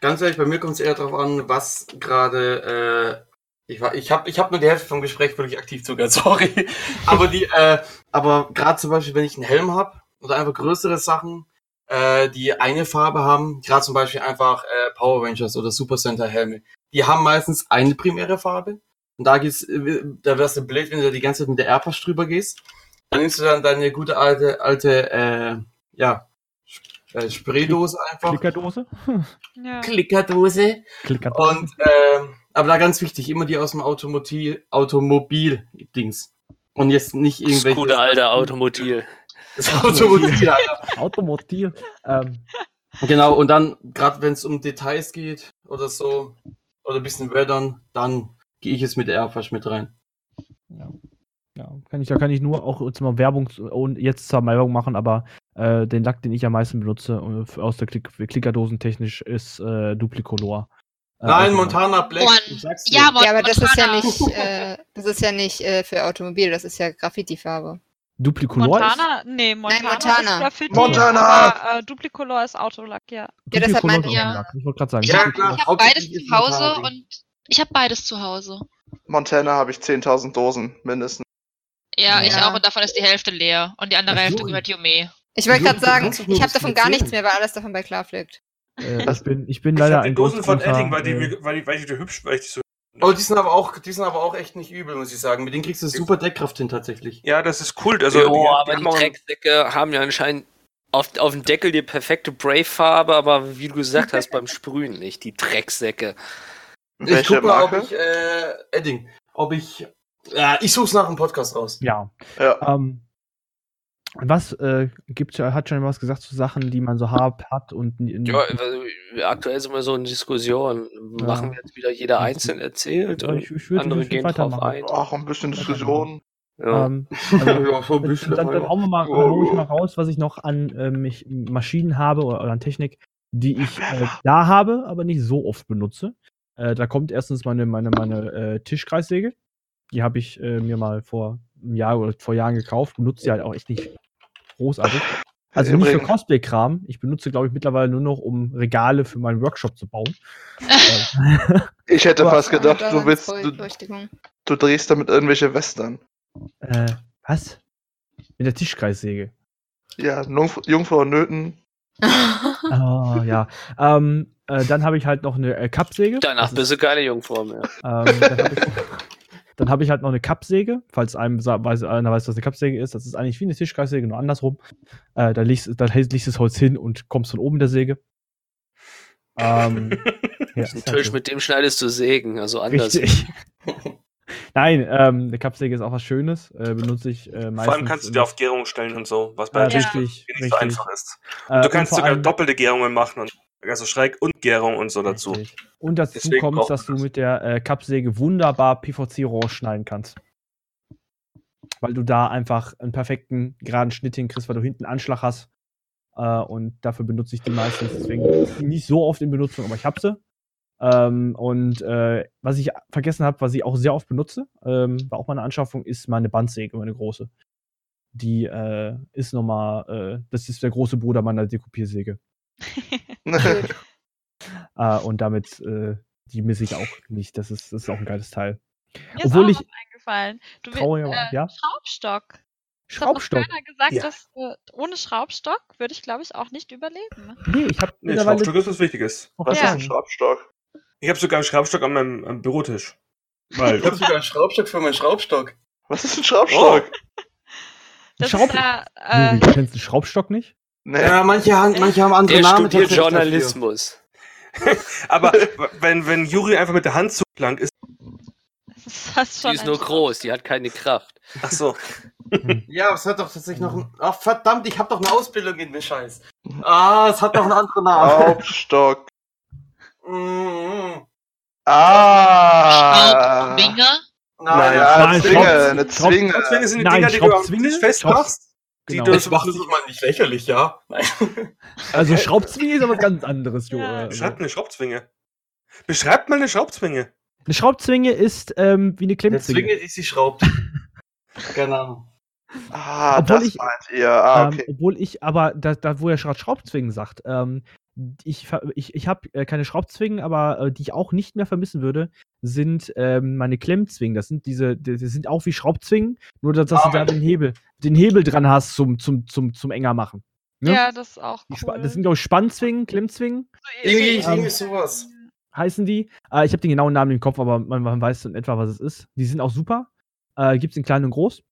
Ganz ehrlich, bei mir kommt es eher darauf an, was gerade. Äh, ich war, ich habe, ich habe nur die Hälfte vom Gespräch wirklich aktiv zugehört, sorry. aber die, äh, aber gerade zum Beispiel, wenn ich einen Helm habe oder einfach größere Sachen, äh, die eine Farbe haben, gerade zum Beispiel einfach äh, Power Rangers oder Super Center Helme, die haben meistens eine primäre Farbe. Und da geht's, äh, da wärst du blöd, wenn du die ganze Zeit mit der Airbrush drüber gehst. Dann nimmst du dann deine gute alte, alte, äh, ja, äh, Spraydose einfach. Klickerdose? Ja. Klickerdose. Klickerdose. Und ähm, aber da ganz wichtig, immer die aus dem Automobil, Automobil-Dings. Und jetzt nicht Das irgendwelche. gute alte Automobil. Das Automobil, Alter. Automobil. Ähm, Genau, und dann, gerade wenn es um Details geht oder so, oder ein bisschen Wörtern, dann gehe ich jetzt mit der Airbrush mit rein. ja. ja, kann ich, da kann ich nur auch jetzt mal Werbung und jetzt zwar Werbung machen, aber äh, den Lack, den ich am meisten benutze, äh, aus der Klick Klickerdosen technisch, ist äh, Duplicolor. Äh, Nein, also- Montana Black. Ja, aber das ist ja nicht, äh, das ist ja nicht äh, für Automobil, das ist ja Graffiti-Farbe. Duplicolor Montana? Nee, Montana, Montana. ist Graffiti, Montana! aber äh, Duplicolor ist Autolack, ja. ist. Ja, meinte ist ich- auch ein Lack. Ich wollte gerade sagen. Ich Ja, habe klar. hab hauptsächlich beides ist zu Hause Montana. und ich habe beides zu Hause. Montana habe ich 10.000 Dosen mindestens. Ja, ich Ja. auch und davon ist die Hälfte leer und die andere so. Hälfte gehört Jume. Ich wollte gerade sagen, ich habe davon gar nichts mehr, weil alles davon bei Klarfliegt. Äh, ich, bin, ich bin Ich leider ein Dosen von Edding, weil die, äh, weil die, weil die so hübsch, weil ich die so Oh, die sind aber auch, die sind aber auch echt nicht übel, muss ich sagen. Mit denen kriegst du super Deckkraft hin tatsächlich. Ja, das ist cool. Also, jo, die- aber die Drecksäcke haben ja anscheinend auf, auf dem Deckel die perfekte Brave-Farbe, aber wie du gesagt hast, beim Sprühen nicht, die Drecksäcke. Ich Welche guck mal, ob ich, äh, Edding, ob ich, ja, ich such's nach dem Podcast raus. Ja. Ja. Ähm, was äh, gibt's, hat schon was gesagt zu Sachen, die man so hat, hat und Ja, also, aktuell sind wir so in Diskussion. Ja. Machen wir jetzt wieder jeder einzeln erzählt Ja, und ich, ich andere gehen drauf weitermachen. ein. Ach, ein bisschen Diskussion. Ja. Ähm, also, Ja, so ein bisschen. dann, dann hauen wir mal, hau ich mal raus, was ich noch an äh, mich, Maschinen habe oder, oder an Technik, die ich äh, da habe, aber nicht so oft benutze. Äh, da kommt erstens meine, meine, meine äh, Tischkreissäge. Die habe ich äh, mir mal vor einem Jahr oder vor Jahren gekauft. Benutze die halt auch echt nicht großartig. Also nicht für Übrigens- Cosplay-Kram. Ich benutze, glaube ich, mittlerweile nur noch, um Regale für meinen Workshop zu bauen. Ich hätte fast gedacht, du willst, du, du drehst damit irgendwelche Western. äh, was? Mit der Tischkreissäge. Ja, Jungf Jungfrau Nöten. Ah, ja. Ähm, äh, dann habe ich halt noch eine äh, Kappsäge. Danach bist du keine Jungfrau mehr. Ähm, dann habe ich, dann hab ich halt noch eine Kappsäge, falls einem weiß, einer weiß, was eine Kappsäge ist. Das ist eigentlich wie eine Tischkreissäge, nur andersrum. Äh, da legst, da legst das Holz hin und kommst von oben der Säge. Ähm, ja, ist Ein halt Tisch, so. mit dem schneidest du Sägen, also anders. Richtig. Nein, ähm, eine Kappsäge ist auch was Schönes. Äh, benutze ich äh, meistens. Vor allem kannst du dir auf Gärung stellen und so, was bei Ja, der richtig, nicht richtig. so einfach ist. Äh, Du kannst sogar allem- doppelte Gärungen machen und also schräg und Gärung und so dazu. Richtig. Und dazu Deswegen kommt, dass du mit der äh, Kappsäge wunderbar PVC-Rohr schneiden kannst. Weil du da einfach einen perfekten geraden Schnitt hinkriegst, weil du hinten Anschlag hast. Äh, und dafür benutze ich die meistens. Deswegen ist die nicht so oft in Benutzung, aber ich habe sie. Ähm, und äh, was ich vergessen habe, was ich auch sehr oft benutze, ähm, war auch meine Anschaffung, ist meine Bandsäge, meine große. Die äh, ist nochmal, äh, das ist der große Bruder meiner Dekopiersäge. Äh, und damit, äh, die misse ich auch nicht. Das ist, das ist auch ein geiles Teil. Mir Obwohl ist ich auch was eingefallen. Du will- traurig, äh, ja? Schraubstock. Schraubstock. keiner gesagt, Ja. dass äh, ohne Schraubstock würde ich, glaube ich, auch nicht überleben. Nee, ich habe Nee. Schraubstock ist was Wichtiges. Was Ja. ist ein Schraubstock? Ich habe sogar einen Schraubstock an meinem am Bürotisch. Weil, Ich hab sogar einen Schraubstock für meinen Schraubstock. Was ist ein Schraubstock? Das Schraub- ist äh, du kennst einen Schraubstock nicht? Nee. Ja, manche, haben- manche haben andere Der Namen. studiert. Journalismus. aber wenn, wenn Juri einfach mit der Hand zu lang ist. das ist schon Die ist nur groß, die hat keine Kraft. Ach so. Ja, aber es hat doch tatsächlich noch ein. Ach, verdammt, ich habe doch eine Ausbildung in dem Scheiß. Ah, es hat noch einen anderen Namen. Schraubstock. Mhm. Ah! Schraubzwinger? Nein, Ja, Nein, eine Zwinge, eine Zwinge. Schraubzwinge sind die Nein, Dinger, die du am? Tisch festmachst. Die Genau. du Jetzt mach dich mal nicht lächerlich, ja? Nein. Also Schraubzwinge ist aber was ganz anderes, Jo. Ja. Beschreibt eine Schraubzwinge. Beschreibt mal eine Schraubzwinge. Eine Schraubzwinge ist ähm, wie eine Klemmzwinge. Zwinge ist sie schraubt. Keine Ahnung. Ah, Obwohl das ich- meint ihr. Ah, okay. ähm, obwohl ich aber, da, da wo er gerade Schraubzwingen sagt, ähm, ich, ich, ich habe äh, keine Schraubzwingen, aber äh, die ich auch nicht mehr vermissen würde, sind ähm, meine Klemmzwingen. Das sind diese, die, die sind auch wie Schraubzwingen, nur dass, dass du da Amen. den Hebel, den Hebel dran hast zum, zum, zum, zum enger machen. Ne? Ja, das ist auch cool. Das sind, glaube ich, Spannzwingen, Klemmzwingen Irgendwie, Ähm, irgendwie sowas. heißen die. Äh, ich habe den genauen Namen im Kopf, aber man, man weiß in etwa, was es ist. Die sind auch super. Äh, gibt es in klein und groß.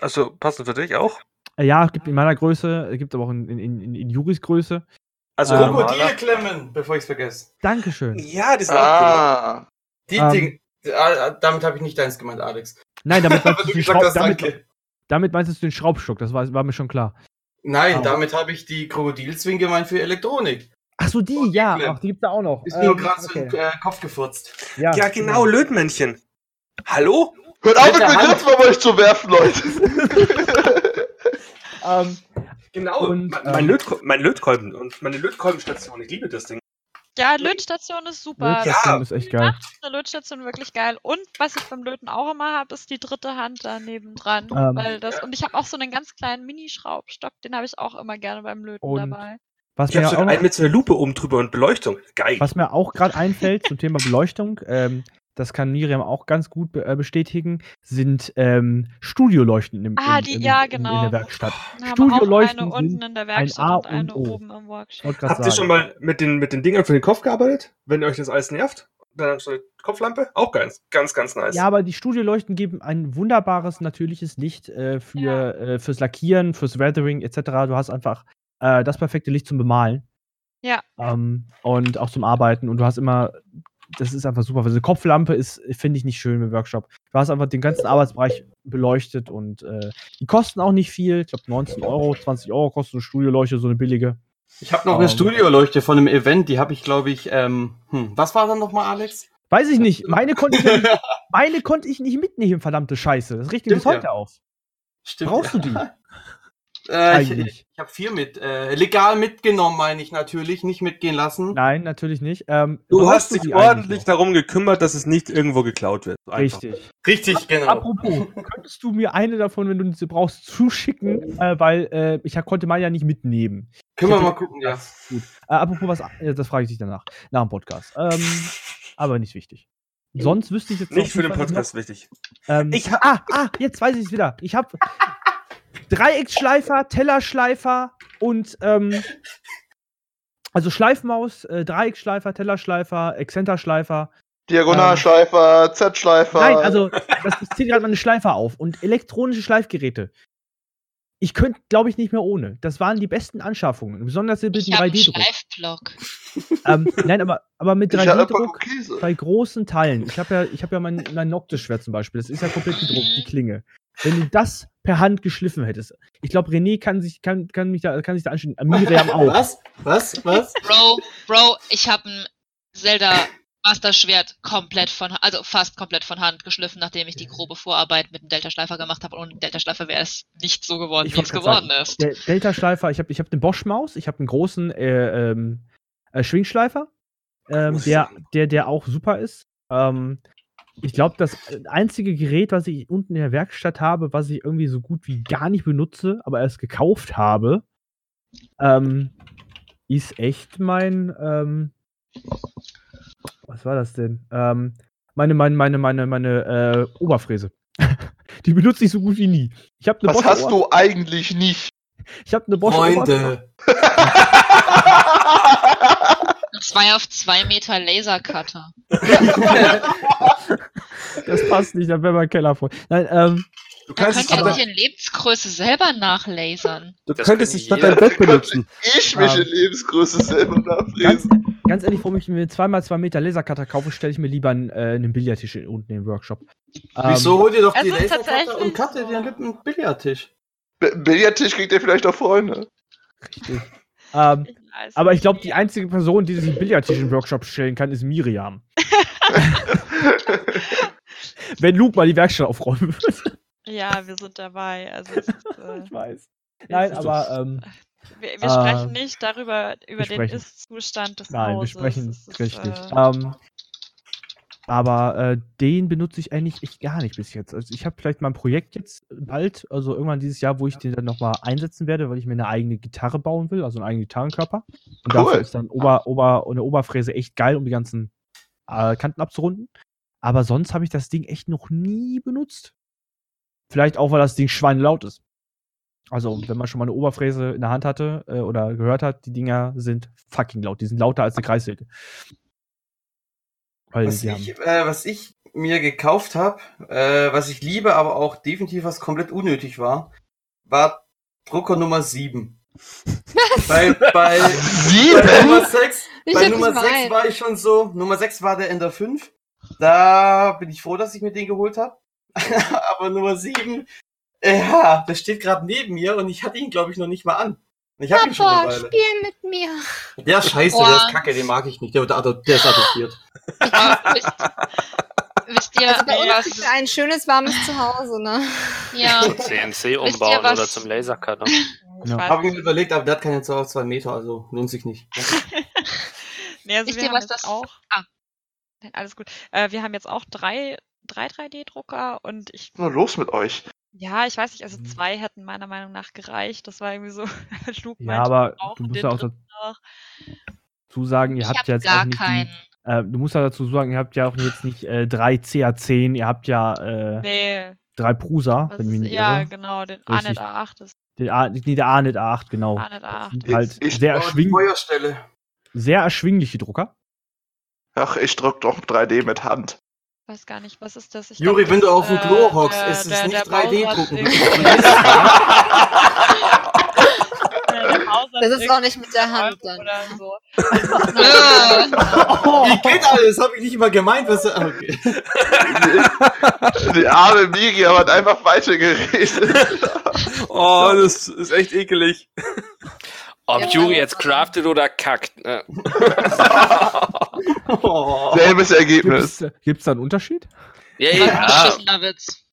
Also passen für dich auch. Äh, ja, gibt in meiner Größe, gibt aber auch in, in, in, in Juris Größe. Also Ähm. Krokodile klemmen, bevor ich es vergesse. Dankeschön. Ja, die sind auch cool. Ah. Die Ähm, Ding. Ah, damit habe ich nicht deins gemeint, Alex. Nein, damit meinst, du gesagt hast, damit, damit meinst du den Schraubstock, das war, war mir schon klar. Nein, Aber- damit habe ich die Krokodilzwinge gemeint für Elektronik. Ach so, die, ja, Klemmen. ach, die gibt's da auch noch. Ist mir nur Ähm, gerade so okay. den äh, Kopf gefurzt. ja, Ja, genau, Lötmännchen. Hallo? Hört auf Mit Hand. Begriffen auf euch zu werfen, Leute. Ähm, Genau. Und, mein, ähm, mein, Lötko mein Lötkolben und meine Lötkolbenstation. Ich liebe das Ding. Ja, Lötstation ist super. Lötstation Ja. ist echt geil. Eine Lötstation wirklich geil. Und was ich beim Löten auch immer habe, ist die dritte Hand daneben dran. Ähm, weil das, und ich habe auch so einen ganz kleinen Mini-Schraubstock, den habe ich auch immer gerne beim Löten Und- dabei. Was Ich mir, auch einen mit so einer Lupe oben drüber und Beleuchtung. Geil. was mir auch gerade einfällt zum Thema Beleuchtung, ähm, das kann Miriam auch ganz gut be äh, bestätigen, sind ähm, Studioleuchten im, Ah, die- im, ja, in, genau. in der Werkstatt. Wir haben auch Studioleuchten eine unten in der ein Werkstatt A und eine O. oben im Workshop. Habt ihr sagen. schon mal mit den, mit den Dingern für den Kopf gearbeitet? Wenn euch das alles nervt? Dann so eine Kopflampe, auch ganz, ganz, ganz nice. Ja, aber die Studioleuchten geben ein wunderbares, natürliches Licht äh, für, äh, fürs Lackieren, fürs Weathering etc. Du hast einfach äh, das perfekte Licht zum Bemalen. Ja. Ähm, und auch zum Arbeiten. Und du hast immer, das ist einfach super. Also eine Kopflampe ist, finde ich, nicht schön im Workshop. Du hast einfach den ganzen Arbeitsbereich beleuchtet und äh, die kosten auch nicht viel. Ich glaube 19 Euro, 20 Euro kostet eine Studioleuchte, so eine billige. Ich habe noch eine Ähm. Studioleuchte von einem Event, die habe ich, glaube ich, ähm, hm, was war dann nochmal, Alex? Weiß ich nicht. Meine konnte ich, ja nicht, meine konnte ich nicht mitnehmen, verdammte Scheiße. Das riecht mir bis heute ja. auf. Stimmt. Brauchst du die? Äh, ich Eigentlich. ich habe vier mit, äh, legal mitgenommen, meine ich natürlich, nicht mitgehen lassen. Nein, natürlich nicht. Ähm, Du hast dich ordentlich darum gekümmert, dass es nicht irgendwo geklaut wird. Einfach. Richtig. Richtig, genau. Apropos, könntest du mir eine davon, wenn du sie brauchst, zuschicken? Äh, weil äh, ich konnte meine ja nicht mitnehmen. Können wir mal gucken, ja. Gut. Äh, apropos was, äh, das frage ich dich danach. Nach dem Podcast. Ähm, aber nicht wichtig. Sonst wüsste ich jetzt Nicht für den Podcast wichtig. Ähm, Ich ich ah, ah, jetzt weiß ich es wieder. Ich habe Dreiecksschleifer, Tellerschleifer und ähm, also Schleifmaus, äh, Dreiecksschleifer, Tellerschleifer, Exzenterschleifer. Diagonalschleifer, Z-Schleifer. Nein, also das das zieht gerade meine Schleifer auf und elektronische Schleifgeräte. Ich könnte, glaube ich, nicht mehr ohne. Das waren die besten Anschaffungen, besonders mit Ich dem habe einen 3D-Druck. Schleifblock. Ähm, nein, aber, aber mit ich hatte aber 3D-Druck Käse. bei großen Teilen. Ich habe ja, ich habe ja mein, mein Noctis-Schwert zum Beispiel. Das ist ja komplett gedruckt, die Klinge. Wenn du das per Hand geschliffen hättest, ich glaube, René kann sich, kann, kann mich da, kann sich da anschließen. Miriam auch. Was? Was? Was? Bro, Bro, ich habe ein Zelda Master Schwert komplett von, also fast komplett von Hand geschliffen, nachdem ich die grobe Vorarbeit mit dem Delta Schleifer gemacht habe. Und ohne Delta Schleifer wäre es nicht so geworden, Ich wie es geworden ist. Der Delta-Schleifer, ich habe ich hab eine Bosch-Maus, ich habe einen großen äh, ähm, äh, Schwingschleifer, ähm, der, der, der auch super ist. Ähm, ich glaube, das einzige Gerät, was ich unten in der Werkstatt habe, was ich irgendwie so gut wie gar nicht benutze, aber erst gekauft habe, ähm, ist echt mein, ähm, was war das denn? Ähm, meine, meine, meine, meine, meine äh, Oberfräse. Die benutze ich so gut wie nie. Ich habe eine Was hast du eigentlich nicht? Ich habe eine Bosch. Freunde. Zwei auf zwei Meter Lasercutter. Das passt nicht, dann wäre mein Keller voll. Nein, ähm, Du kannst könnte aber, sich in Lebensgröße selber nachlasern. du Das könntest es statt dein Bett benutzen. Ich mich Ähm. in Lebensgröße selber ganz, nachfräsen. ganz ehrlich, warum ich mir 2x2 Meter Lasercutter kaufe, stelle ich mir lieber einen, äh, einen Billardtisch in- unten im Workshop. Wieso hol dir doch Es die Lasercutter und cutte dir einen Billardtisch? B- Billardtisch kriegt ihr vielleicht auch Freunde. Richtig. ähm, aber ich glaube, die einzige Person, die sich einen Billardtisch im Workshop stellen kann, ist Miriam. Wenn Luke mal die Werkstatt aufräumen würde. Ja, wir sind dabei. Also ist, äh, ich weiß. Nein, aber ähm, wir, wir Äh, sprechen nicht darüber, über den sprechen. Ist-Zustand des nein, wir Hauses. sprechen Es ist, richtig. Äh, Ähm, aber äh, den benutze ich eigentlich echt gar nicht bis jetzt. Also ich habe vielleicht mal ein Projekt jetzt bald, also irgendwann dieses Jahr, wo ich den dann nochmal einsetzen werde, weil ich mir eine eigene Gitarre bauen will, also einen eigenen Gitarrenkörper. Und Cool. dafür ist dann Ober, Ober, eine Oberfräse echt geil, um die ganzen äh, Kanten abzurunden. Aber sonst habe ich das Ding echt noch nie benutzt. Vielleicht auch, weil das Ding schweinelaut ist. Also, wenn man schon mal eine Oberfräse in der Hand hatte äh, oder gehört hat, die Dinger sind fucking laut. Die sind lauter als eine Kreissäge. Weil Was ich, äh, was ich mir gekauft habe, äh, was ich liebe, aber auch definitiv was komplett unnötig war, war Drucker Nummer 7. bei, bei, bei Nummer 6, Ich bei Nummer nicht 6 mal war ich schon so, Nummer 6 war der Ender 5. Da bin ich froh, dass ich mir den geholt habe. aber Nummer 7, äh, ja, der steht gerade neben mir und ich hatte ihn, glaube ich, noch nicht mal an. Ich habe ihn schon eine Papa, Weile. spiel mit mir. Der ist scheiße, Boah. der ist kacke, den mag ich nicht. Der, der, der ist adoptiert. Aber wisst, wisst ihr, Also bei uns ist was, ein schönes, warmes Zuhause, ne? ja, CNC Wisst umbauen ihr, was- oder zum Lasercutter. Ja. Habe ich mir überlegt, aber der hat keine 2 auf 2 Meter, also lohnt sich nicht. Nee, also Wisst wir ihr, haben was jetzt das- auch. Ah. Nein, alles gut. Äh, wir haben jetzt auch drei, drei 3D-Drucker und ich, Was ist los mit euch? Ja, ich weiß nicht, also Mhm. zwei hätten meiner Meinung nach gereicht. Das war irgendwie so, Luke ja, meinte, aber wir brauchen du musst den ja auch noch. dazu sagen, ihr ich habt habe jetzt auch gar nicht keinen. die, äh, du musst ja dazu sagen, ihr habt ja auch jetzt nicht äh, drei CA10, ihr habt ja äh, Nee, drei Prusa, was wenn ich mich ist, nicht ja, irre. genau, den Richtig. A-Net A8 ist Den A, nee, der A-Net A8, genau. A-Net Das A8. sind halt Ich- sehr, Oh, die erschwing Feuerstelle. sehr erschwingliche Drucker. Ach, ich druck doch 3D mit Hand. Ich weiß gar nicht, was ist das? Ich Juri, glaub, wenn das du auf dem äh, Klo hockst, der- ist es nicht der 3D-Drucken. Bauer hat irgendwie- Das ist auch nicht mit der Hand dann. So. Wie geht alles? Das habe ich nicht mal gemeint. Was, ah, okay. Die arme Miriam hat einfach weitergeredet. Oh, das ist echt ekelig. Ob Ja, Juri jetzt craftet oder kackt. Ne? Oh. Selbes Ergebnis. Gibt's, gibt's da einen Unterschied? Ja, ein ja. beschissener Witz.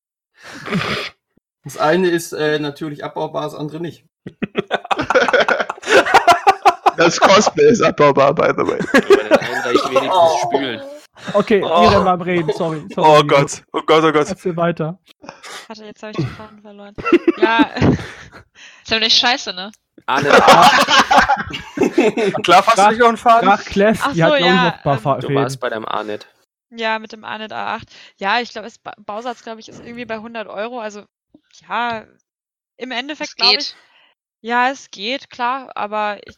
Das eine ist äh, natürlich abbaubar, das andere nicht. Das Cosplay ist abbaubar, by the way. Bei den einen reicht wenigstens spülen. Okay, Oh. ihr dann beim Reden, sorry. sorry Oh Gott, oh Gott, oh Gott. Erzähl weiter. Warte, jetzt habe ich den Faden verloren. Ja, Ziemlich scheiße, ne? Arne, Klar, hast du nicht noch einen Faden? Ach, Clef, Ach die hat, so, glaube ich, ja, noch ein paar ähm, du warst bei deinem Arnet. ja, mit dem Arnet A8. Ja, ich glaube, Ba- Bausatz, glaube ich, ist irgendwie bei 100 Euro. Also, ja, im Endeffekt, Es glaube ich, geht. ja, es geht, klar, aber ich,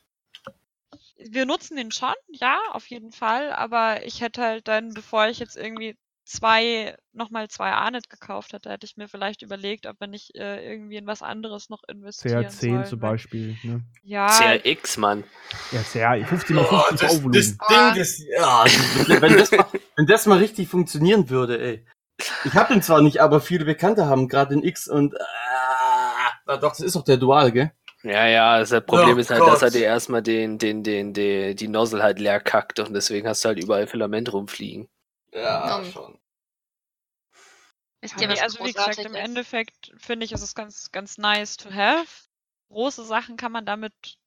wir nutzen den schon, ja, auf jeden Fall, aber ich hätte halt dann, bevor ich jetzt irgendwie zwei, nochmal zwei Arnet gekauft hätte, hätte ich mir vielleicht überlegt, ob wir nicht äh, irgendwie in was anderes noch investieren CR10 sollen. zum weil- Beispiel. Ne? Ja, CRX, Mann. Ja, CR, 15 mal Oh, 50 das, Bauvolumen. das Ding, das, ja, wenn, das mal, wenn das mal richtig funktionieren würde, ey. Ich habe den zwar nicht, aber viele Bekannte haben gerade den X und ah, doch, das ist doch der Dual, gell? Ja, ja, das Problem Oh ist halt, dass Gott. er dir erstmal den, den, den, den, die Nozzle halt leer kackt und deswegen hast du halt überall Filament rumfliegen. Ja, Um. schon. Wisst ihr, was also wie gesagt, im ist? Endeffekt finde ich, ist es ganz, ganz nice to have. Große Sachen kann man damit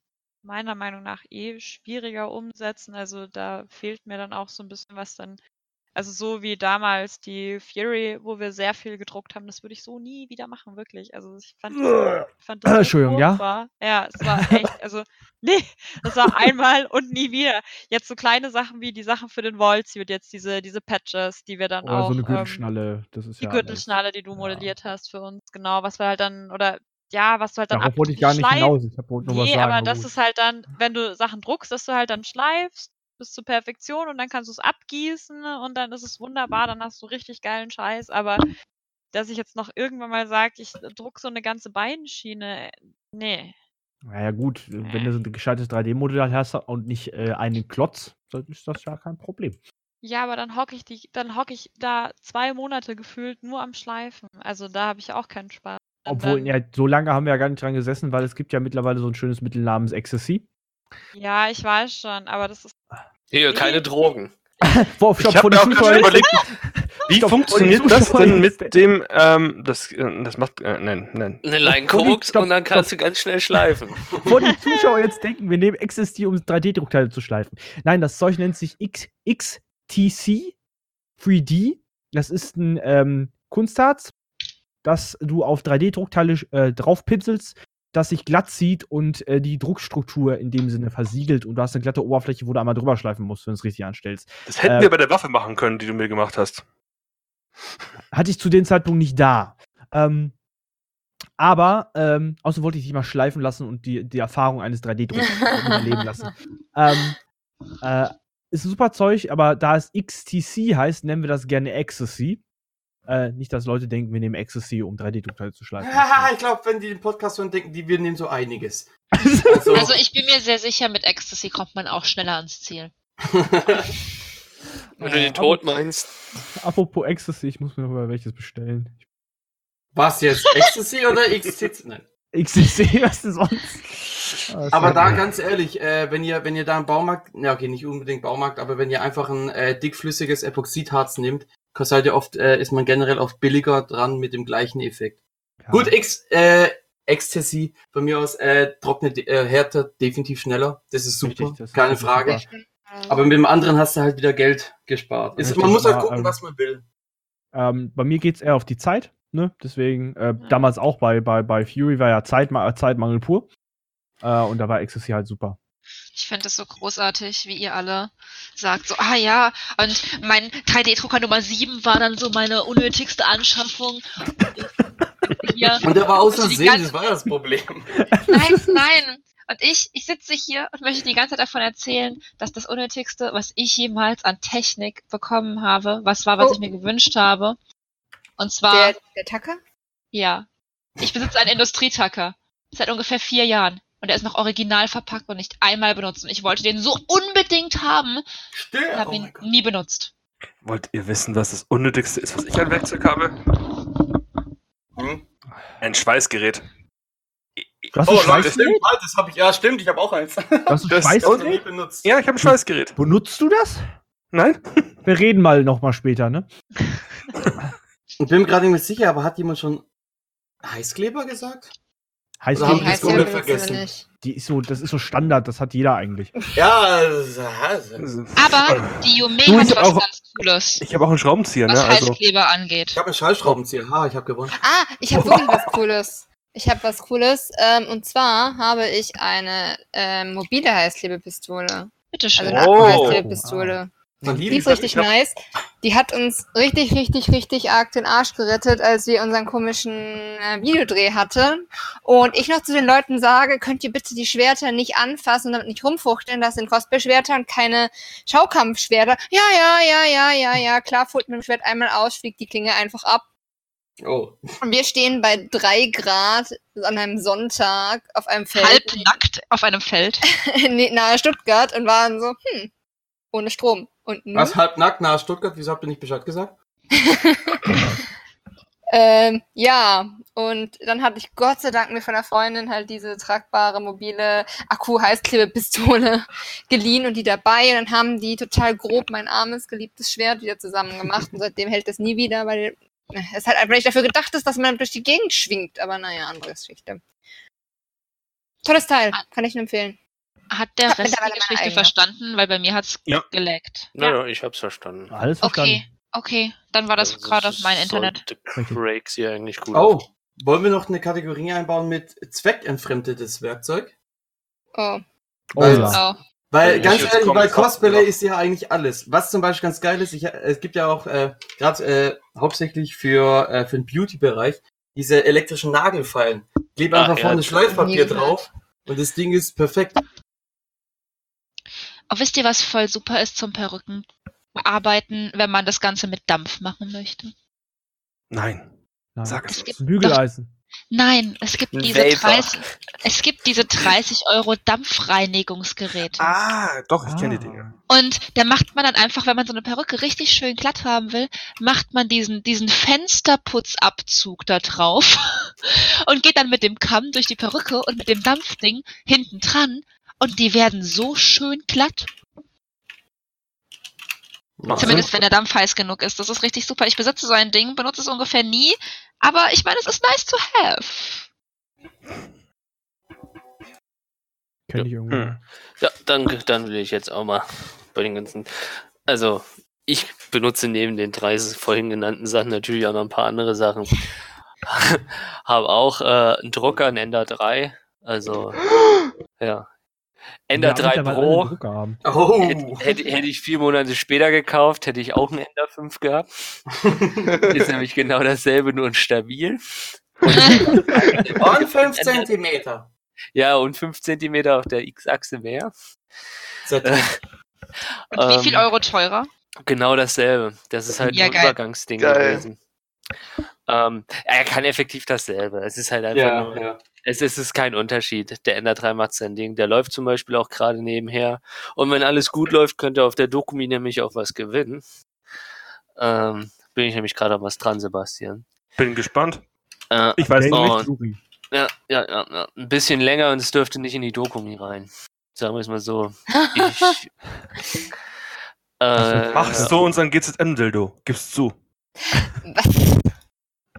meiner Meinung nach eh schwieriger umsetzen. Also da fehlt mir dann auch so ein bisschen was dann. Also so wie damals die Fury, wo wir sehr viel gedruckt haben, das würde ich so nie wieder machen, wirklich. Also ich fand das, ich fand das Entschuldigung, ja? furchtbar. Ja, es war echt, also nee, das war einmal und nie wieder. Jetzt so kleine Sachen wie die Sachen für den Waltz, wird jetzt diese, diese Patches, die wir dann Oder auch so eine ähm, Gürtelschnalle. Das ist die ja Gürtelschnalle, die du Ja. modelliert hast für uns, genau, was wir halt dann, oder ja, was du halt dann Darauf wollte ich gar nicht schleif- hinaus. Ich hab- wollte nur was Nee, sagen. aber das ist halt dann, wenn du Sachen druckst, dass du halt dann schleifst bis zur Perfektion und dann kannst du es abgießen und dann ist es wunderbar, dann hast du richtig geilen Scheiß, aber dass ich jetzt noch irgendwann mal sage, ich druck so eine ganze Beinschiene, nee. Naja, gut, wenn du so ein gescheites 3D-Modell hast und nicht äh, einen Klotz, dann ist das ja kein Problem. Ja, aber dann hocke ich die, dann hocke ich da zwei Monate gefühlt nur am Schleifen. Also da habe ich auch keinen Spaß. Obwohl, dann, ja, so lange haben wir ja gar nicht dran gesessen, weil es gibt ja mittlerweile so ein schönes Mittel namens Ecstasy. ja, ich weiß schon, aber das ist Hier, keine Drogen. Worauf Ich habe mir auch gerade überlegt, wie Stopp, funktioniert das denn mit dem, ähm, das, äh, das macht, äh, nein, nein. Eine Line Stopp, Koks stopp, und dann kannst du ganz schnell schleifen. Bevor die Zuschauer jetzt denken, wir nehmen Ecstasy, um 3D-Druckteile zu schleifen. Nein, das Zeug nennt sich X XTC 3D. Das ist ein ähm, Kunstharz, das du auf 3D-Druckteile äh, draufpinselst, das sich glatt zieht und äh, die Druckstruktur in dem Sinne versiegelt. Und du hast eine glatte Oberfläche, wo du einmal drüber schleifen musst, wenn du es richtig anstellst. Das hätten Äh, wir bei der Waffe machen können, die du mir gemacht hast. hatte ich zu dem Zeitpunkt nicht da. Ähm, aber ähm, außerdem wollte ich dich mal schleifen lassen und die, die Erfahrung eines 3D-Drucks erleben lassen. Ähm, äh, ist ein super Zeug, aber da es XTC heißt, nennen wir das gerne Ecstasy. Äh, nicht, dass Leute denken, wir nehmen Ecstasy, um 3D-Druckteile zu schleifen. Haha, ich glaube, wenn die den Podcast hören, denken die, wir nehmen so einiges. Also, Also ich bin mir sehr sicher, mit Ecstasy kommt man auch schneller ans Ziel. Wenn du den Tod meinst. Apropos Ecstasy, ich muss mir noch mal welches bestellen. was jetzt? Ecstasy oder XTC? Nein. XTC, was denn sonst? Ah, Aber da ganz ehrlich, äh, wenn ihr, wenn ihr da im Baumarkt, ja okay, nicht unbedingt Baumarkt, aber wenn ihr einfach ein äh, dickflüssiges Epoxidharz nehmt, seid ihr oft, äh, ist man generell oft billiger dran mit dem gleichen Effekt. Ja. Gut, X, äh, Ecstasy von mir aus äh, trocknet äh, härter definitiv schneller. Das ist super, Richtig, das ist keine wirklich Frage. super. Aber mit dem anderen hast du halt wieder Geld gespart. Ist, Richtig, man muss halt gucken, ähm, was man will. Ähm, bei mir geht's eher auf die Zeit, ne? Deswegen, äh, damals auch bei, bei, bei Fury war ja Zeitma Zeitmangel pur. Äh, und da war Ecstasy halt super. Ich finde es so großartig, wie ihr alle sagt, so, ah ja, und mein 3D-Drucker Nummer 7 war dann so meine unnötigste Anschaffung. Hier. Und der war außer See, ganze- das war das Problem. Nein, nein. Und ich, ich sitze hier und möchte die ganze Zeit davon erzählen, dass das Unnötigste, was ich jemals an Technik bekommen habe, was war, was Oh. ich mir gewünscht habe. Und zwar, Der, der Tacker? ja, ich besitze einen Industrietacker seit ungefähr vier Jahren. Und er ist noch original verpackt und nicht einmal benutzt. Und ich wollte den so unbedingt haben Still. und habe Oh ihn nie benutzt. Wollt ihr wissen, was das Unnötigste ist, was ich an Werkzeug habe? Hm? Ein Schweißgerät. Du hast Oh, ein Leute, Schweißgerät? stimmt, das habe ich. Ja, stimmt, ich habe auch eins. Du hast ein Das- noch nie Schweißgerät? benutzt. Ja, ich habe ein Schweißgerät. Benutzt du das? Nein? Wir reden mal noch mal später, ne? Ich bin mir gerade nicht mehr sicher, aber hat jemand schon Heißkleber gesagt? Heißt haben die, heißt das ja, vergessen? nicht. die ist so, das ist so Standard, das hat jeder eigentlich. Ja, also, Aber die Yume hat was auch- ganz Cooles, Ich habe auch einen Schraubenzieher, was ne? Also, Heißkleber angeht. ich habe einen Schallschraubenzieher. Ha, ich habe gewonnen. Ah, ich habe wirklich was Cooles. Ich habe was Cooles. Ähm, und zwar habe ich eine ähm, mobile Heißklebepistole. Bitteschön. Also eine Oh. Akku-Heißklebepistole. Die ist richtig nice. Die hat uns richtig, richtig, richtig arg den Arsch gerettet, als wir unseren komischen äh, Videodreh hatten. Und ich noch zu den Leuten sage, könnt ihr bitte die Schwerter nicht anfassen und damit nicht rumfuchteln. Das sind Cosplay-Schwerter und keine Schaukampfschwerter. Ja, ja, ja, ja, ja, ja. Klar, fuhrt mit dem Schwert einmal aus, fliegt die Klinge einfach ab. Oh. Und wir stehen bei drei Grad an einem Sonntag auf einem Feld Halbnackt auf einem Feld. nahe Stuttgart und waren so, hm, ohne Strom. Und nun? Was halbnackt nahe Stuttgart? Wieso habt ihr nicht Bescheid gesagt? Ähm, ja, und dann hatte ich Gott sei Dank mir von einer Freundin halt diese tragbare mobile Akku-Heißklebepistole geliehen und die dabei. Und dann haben die total grob mein armes, geliebtes Schwert wieder zusammen gemacht. Und seitdem hält es nie wieder, weil es halt einfach nicht dafür gedacht ist, dass man durch die Gegend schwingt. Aber naja, andere Geschichte. Tolles Teil, kann ich nur empfehlen. Hat der Rest die Geschichte eigene. verstanden? Weil bei mir hat's Ja. geleckt. Naja, ich hab's verstanden. Alles verstanden. Okay, okay. Dann war das Also, gerade auf mein Internet. Craig sie eigentlich gut Oh, auf- wollen wir noch eine Kategorie einbauen mit zweckentfremdetes Werkzeug? Oh. Oh, Weil- ja. Oh. Weil Ja, ganz jetzt ehrlich, bei Cosplay ja. ist ja eigentlich alles. Was zum Beispiel ganz geil ist, ich, es gibt ja auch äh, gerade äh, hauptsächlich für, äh, für den Beauty-Bereich diese elektrischen Nagelfeilen. Klebe Ah, einfach ja. vorne Schleifpapier drauf und das Ding ist perfekt. Oh, wisst ihr, was voll super ist zum Perücken bearbeiten, wenn man das Ganze mit Dampf machen möchte? nein. Ja. Sag Es es Bügeleisen. Nein, es gibt diese Vapor. 30, es gibt diese 30 Euro Dampfreinigungsgeräte. Ah, doch, ich kenne die Ah. Dinge. Und da macht man dann einfach, wenn man so eine Perücke richtig schön glatt haben will, macht man diesen, diesen Fensterputzabzug da drauf und geht dann mit dem Kamm durch die Perücke und mit dem Dampfding hinten dran und die werden so schön glatt. Macht Zumindest wenn der Dampf heiß genug ist. Das ist richtig super. Ich besitze so ein Ding, benutze es ungefähr nie, aber ich meine, es ist nice to have. Kenn ich irgendwo. Hm. Ja, dann, dann will ich jetzt auch mal bei den ganzen. Also, ich benutze neben den drei vorhin genannten Sachen natürlich auch noch ein paar andere Sachen. Habe auch äh, einen Drucker, einen Ender 3. Also, ja. Ender Ja, 3 mittlerweile Pro. Oh. Hätte, hätte, hätte ich vier Monate später gekauft, hätte ich auch einen Ender 5 gehabt. Ist nämlich genau dasselbe, nur ein stabil. Und 5 Zentimeter. Ja, und 5 cm auf der X-Achse mehr. Seit- Und wie viel Ähm, Euro teurer? Genau dasselbe. Das ist halt Ja, ein geil. Übergangsding Geil. gewesen. Ähm, er kann effektiv dasselbe. Es ist halt einfach ja, nur, ja. es, es ist kein Unterschied. Der Ender 3 macht sein Ding. Der läuft zum Beispiel auch gerade nebenher. Und wenn alles gut läuft, könnte auf der Dokumi nämlich auch was gewinnen. Ähm, bin ich nämlich gerade an was dran, Sebastian. Bin gespannt. Äh, Ich weiß noch. Jury. ja, ja, ja, ja, ein bisschen länger und es dürfte nicht in die Dokumi rein. Sagen wir es mal so. Ich, äh, Ach so, unseren GZM-Dildo. Gib's zu.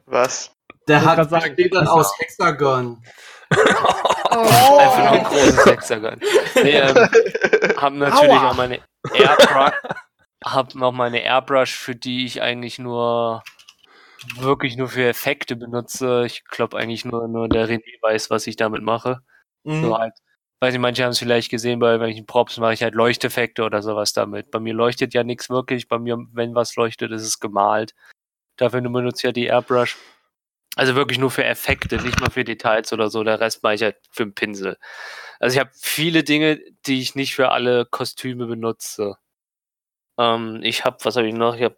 Was? Der wollte hat sagen, besteht dann das- aus Hexagon. Oh. Einfach nur ein großes Hexagon. Nee, ähm, haben natürlich Aua. auch meine Airbrush, hab noch meine Airbrush, für die ich eigentlich nur wirklich nur für Effekte benutze. Ich glaube eigentlich nur, nur der René weiß, was ich damit mache. Mhm. So halt, weiß nicht, manche haben es vielleicht gesehen, bei welchen Props mache ich halt Leuchteffekte oder sowas damit. Bei mir leuchtet ja nichts wirklich. Bei mir, wenn was leuchtet, ist es gemalt. Dafür benutze ich ja die Airbrush. Also wirklich nur für Effekte, nicht mal für Details oder so. Der Rest mache ich halt für den Pinsel. Also ich habe viele Dinge, die ich nicht für alle Kostüme benutze. Ähm, ich habe, was habe ich noch? Ich habe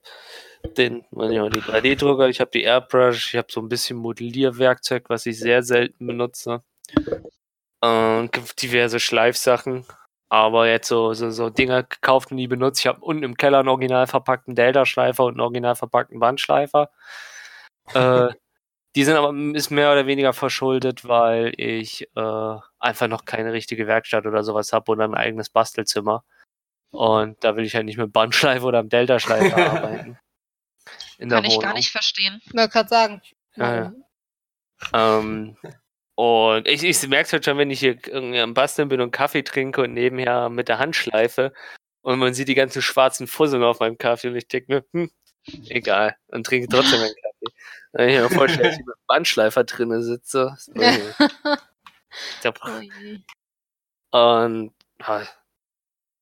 den, weiß mal, die 3D-Drucker, ich habe die Airbrush, ich habe so ein bisschen Modellierwerkzeug, was ich sehr selten benutze. Ähm, diverse Schleifsachen. Aber jetzt so, so, so Dinger gekauft und nie benutzt. Ich habe unten im Keller einen original verpackten Delta-Schleifer und einen original verpackten Bandschleifer. äh, die sind aber ist mehr oder weniger verschuldet, weil ich äh, einfach noch keine richtige Werkstatt oder sowas habe oder ein eigenes Bastelzimmer. Und da will ich halt nicht mit Bandschleife oder einem Delta-Schleifer arbeiten. In der Kann ich gar Wohnung. nicht verstehen. Ich wollte gerade sagen. Ja, ja. Ähm, und ich, ich merke es halt schon, wenn ich hier irgendwie am Basteln bin und Kaffee trinke und nebenher mit der Hand schleife und man sieht die ganzen schwarzen Fusseln auf meinem Kaffee und ich denke mir, hm, egal, und trinke trotzdem meinen Kaffee. Wenn ich mir vorstelle, dass ich mit einem Bandschleifer drinnen sitze. Der- Ui. Und ah,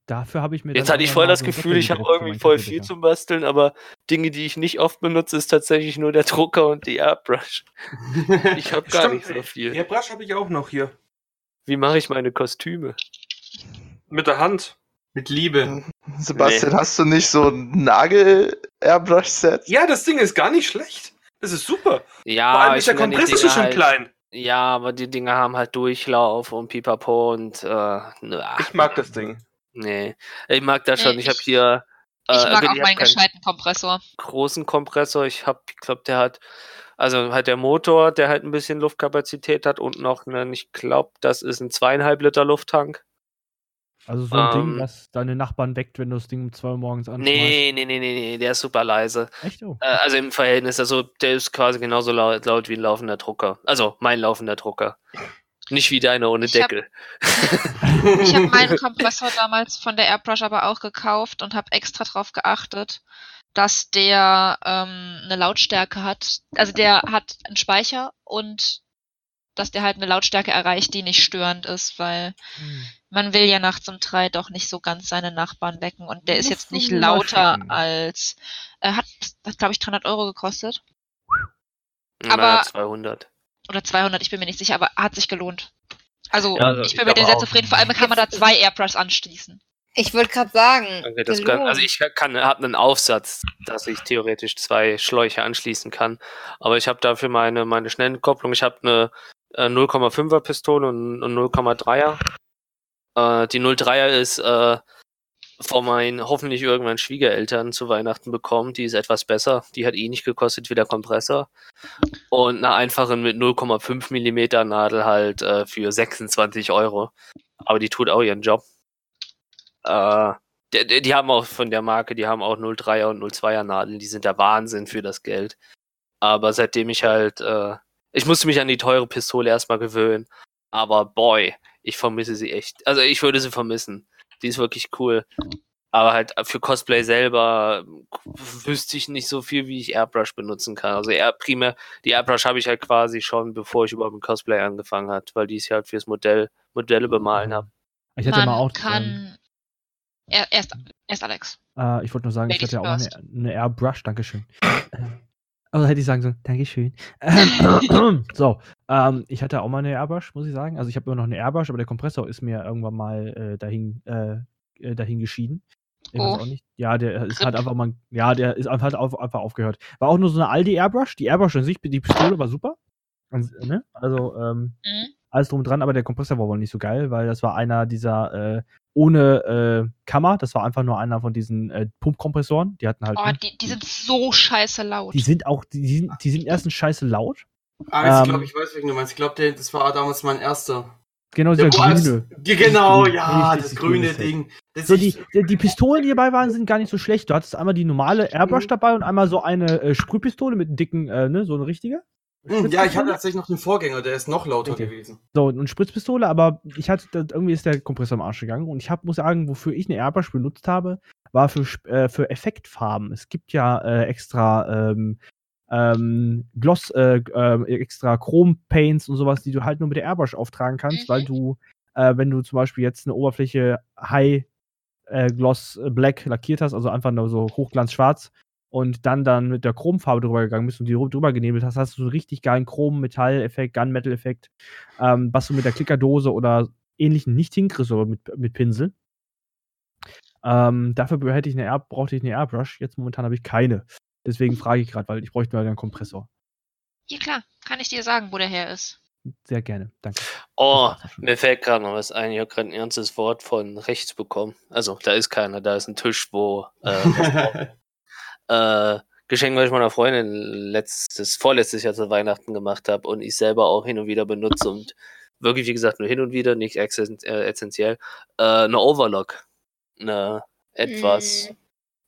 Dafür habe ich mir jetzt hatte ich voll das so Gefühl, ich habe irgendwie voll viel zum Basteln, aber Dinge, die ich nicht oft benutze, ist tatsächlich nur der Drucker und die Airbrush. Ich habe gar Stimmt. nicht so viel. Ja, Brush habe ich auch noch hier. Wie mache ich meine Kostüme? Mit der Hand. Mit Liebe. Sebastian, Nee. hast du nicht so ein Nagel-Airbrush-Set? Ja, das Ding ist gar nicht schlecht. Das ist super. Ja, Vor allem ich ist der finde die Kompressor schon halt, klein. Ja, aber die Dinger haben halt Durchlauf und Pipapo und äh, na, Ich mag das Ding. Nee. Ich mag das Nee, schon. Ich habe ich- hier Ich äh, mag auch hab meinen gescheiten Kompressor. großen Kompressor. Ich habe, ich glaube, der hat also halt der Motor, der halt ein bisschen Luftkapazität hat und noch einen, ich glaube, das ist ein zweieinhalb Liter Lufttank. Also so ein Ding, Ähm, das deine Nachbarn weckt, wenn du das Ding um 2 Uhr morgens anschmeißt. Nee, nee, nee, nee, nee, der ist super leise. Echt? Oh. Äh, also im Verhältnis, also der ist quasi genauso laut, laut wie ein laufender Drucker. Also mein laufender Drucker. Nicht wie deiner ohne Ich hab- Deckel. Ich habe meinen Kompressor damals von der Airbrush aber auch gekauft und habe extra drauf geachtet, dass der ähm, eine Lautstärke hat. Also der hat einen Speicher und dass der halt eine Lautstärke erreicht, die nicht störend ist, weil Hm. man will ja nachts um drei doch nicht so ganz seine Nachbarn wecken und der ist jetzt nicht lauter als äh, hat, hat glaube ich 300 Euro gekostet Na, aber- 200. oder 200, ich bin mir nicht sicher, aber hat sich gelohnt. Also Ja, also ich ich bin mit dem sehr zufrieden. Vor allem kann man da zwei Airbrushs anschließen. Ich wollte gerade sagen. Okay, das kann, also ich kann, habe einen Aufsatz, dass ich theoretisch zwei Schläuche anschließen kann. Aber ich habe dafür meine, meine schnellen Kopplung. Ich habe eine äh, 0,5er Pistole und, und 0,3er. Äh, die 0,3er ist äh, von meinen hoffentlich irgendwann Schwiegereltern zu Weihnachten bekommen. Die ist etwas besser. Die hat eh nicht gekostet wie der Kompressor. Und eine einfache mit 0,5 Millimeter Nadel halt äh, für 26 Euro. Aber die tut auch ihren Job. Äh, die, die- die haben auch von der Marke, die haben auch 03er und 02er Nadeln, die sind der Wahnsinn für das Geld. Aber seitdem ich halt, äh, ich musste mich an die teure Pistole erstmal gewöhnen. Aber boy, ich vermisse sie echt. Also ich würde sie vermissen. Die ist wirklich cool. Aber halt für Cosplay selber wüsste ich nicht so viel, wie ich Airbrush benutzen kann. Also Air, primär, die Airbrush habe ich halt quasi schon, bevor ich überhaupt mit Cosplay angefangen hat, weil die ich halt fürs Modell, Modelle bemalen habe. Ich hatte man mal auch. Ähm, kann er, erst, erst Alex. äh, ich wollte nur sagen, ich Ladies hatte ja auch eine, eine Airbrush, Dankeschön. Also hätte ich sagen sollen, Dankeschön. Ähm, so, ähm, ich hatte auch mal eine Airbrush, muss ich sagen. Also ich habe immer noch eine Airbrush, aber der Kompressor ist mir irgendwann mal äh, dahin, äh, äh, dahin geschieden. Ich weiß auch nicht. Ja, der ist halt einfach mal, ja, der ist einfach, halt auf, einfach aufgehört. War auch nur so eine Aldi Airbrush. Die Airbrush an sich, die Pistole war super. Und, ne? Also, ähm, Mhm. alles drum dran, aber der Kompressor war wohl nicht so geil, weil das war einer dieser äh, ohne äh, Kammer, das war einfach nur einer von diesen äh, Pumpkompressoren. Die hatten halt. Oh, die, die sind so scheiße laut. die sind auch, die, die, sind, die sind erstens scheiße laut. Ah, ich Ähm, glaube, ich weiß, welchen du meinst. Ich glaube, das war damals mein erster. Genau, Der grüne. Genau, ja, das grüne. Ding. Das So, die, ich, die, Pistolen, die dabei waren, sind gar nicht so schlecht. Du hattest einmal die normale Airbrush Mhm. dabei und einmal so eine äh, Sprühpistole mit einem dicken, äh, ne, so eine richtige. Hm, ja, ich hatte tatsächlich noch den Vorgänger, der ist noch lauter Richtig. gewesen. So, eine Spritzpistole, aber ich hatte, irgendwie ist der Kompressor am Arsch gegangen und ich hab, muss sagen, wofür ich eine Airbrush benutzt habe, war für, äh, für Effektfarben. Es gibt ja äh, extra ähm, ähm, Gloss, äh, äh, extra Chrom-Paints und sowas, die du halt nur mit der Airbrush auftragen kannst, Mhm. weil du, äh, wenn du zum Beispiel jetzt eine Oberfläche High äh, Gloss äh, Black lackiert hast, also einfach nur so hochglanz schwarz, und dann dann mit der Chromfarbe drüber gegangen bist und die drüber genebelt hast, hast du so einen richtig geilen Chrom-Metall-Effekt, Gunmetal-Effekt, ähm, was du mit der Klickerdose oder ähnlichen nicht hinkriegst, aber mit, mit Pinsel. Ähm, dafür hätte ich eine Air, brauchte ich eine Airbrush. Jetzt momentan habe ich keine. Deswegen frage ich gerade, weil ich bräuchte mal einen Kompressor. Ja klar, kann ich dir sagen, wo der her ist. Sehr gerne, danke. Oh, mir fällt gerade noch was ein. Ich habe gerade ein ernstes Wort von rechts bekommen. Also, da ist keiner, da ist ein Tisch, wo äh, äh, Geschenk, was ich meiner Freundin letztes, vorletztes Jahr zu Weihnachten gemacht habe und ich selber auch hin und wieder benutze und wirklich, wie gesagt, nur hin und wieder, nicht äh, essentiell, äh, eine Overlock. Eine etwas Mm.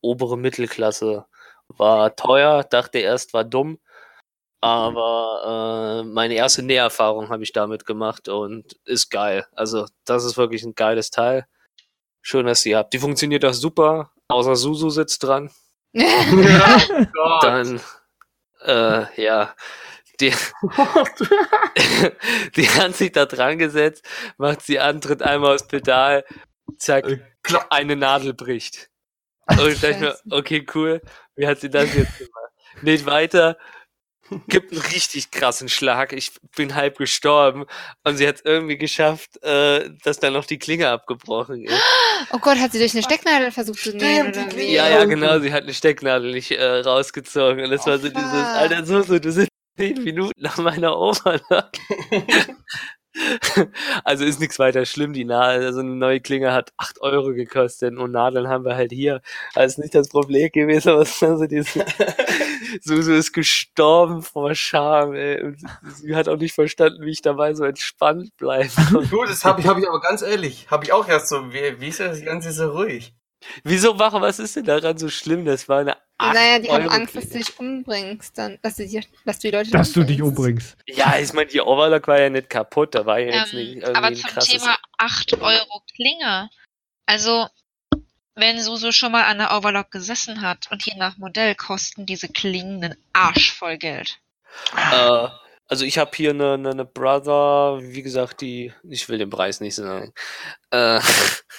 obere Mittelklasse. War teuer, dachte erst, war dumm. Aber äh, meine erste Näherfahrung habe ich damit gemacht und ist geil. Also, das ist wirklich ein geiles Teil. Schön, dass ihr habt. Die funktioniert auch super. Außer Susu sitzt dran. Gott. Dann, äh, ja. Die, die hat sich da dran gesetzt, macht sie an, tritt einmal aufs Pedal, zack, Äh, eine Nadel bricht. Und ich dachte mir, okay, cool. Wie hat sie das jetzt gemacht? Nicht weiter. Gibt einen richtig krassen Schlag. Ich bin halb gestorben. Und sie hat es irgendwie geschafft, äh, dass dann noch die Klinge abgebrochen ist. Oh Gott, hat sie durch eine Stecknadel versucht zu nähen oder? Ja, ja, genau. Sie hat eine Stecknadel nicht äh, rausgezogen. Und das Oh, war so dieses. Alter, so, so, du sitzt zehn Minuten nach meiner Overlock. also ist nichts weiter schlimm. Die Nadel, also eine neue Klinge hat 8 Euro gekostet und Nadeln haben wir halt hier. Also ist nicht das Problem gewesen, aber es war so dieses, Susu ist gestorben vor Scham, ey. Und sie hat auch nicht verstanden, wie ich dabei so entspannt bleibe. Gut, das habe ich, hab ich aber ganz ehrlich, habe ich auch erst so, wie, wie ist das Ganze so ruhig? Wieso machen, was ist denn daran so schlimm? Das war eine 8 Naja, die haben Angst, dass du dich umbringst, dann, dass du, die, dass du die Leute Dass du dich umbringst. Ja, ich meine, die Overlock war ja nicht kaputt, da war ja jetzt nicht Ähm, irgendwie aber ein zum krasses. Thema 8 Euro Klinge. Also, wenn Suso schon mal an der Overlock gesessen hat und je nach Modell kosten diese Klingen einen Arsch voll Geld. Äh, also ich habe hier eine, eine, eine Brother, wie gesagt, die, ich will den Preis nicht sagen. Äh,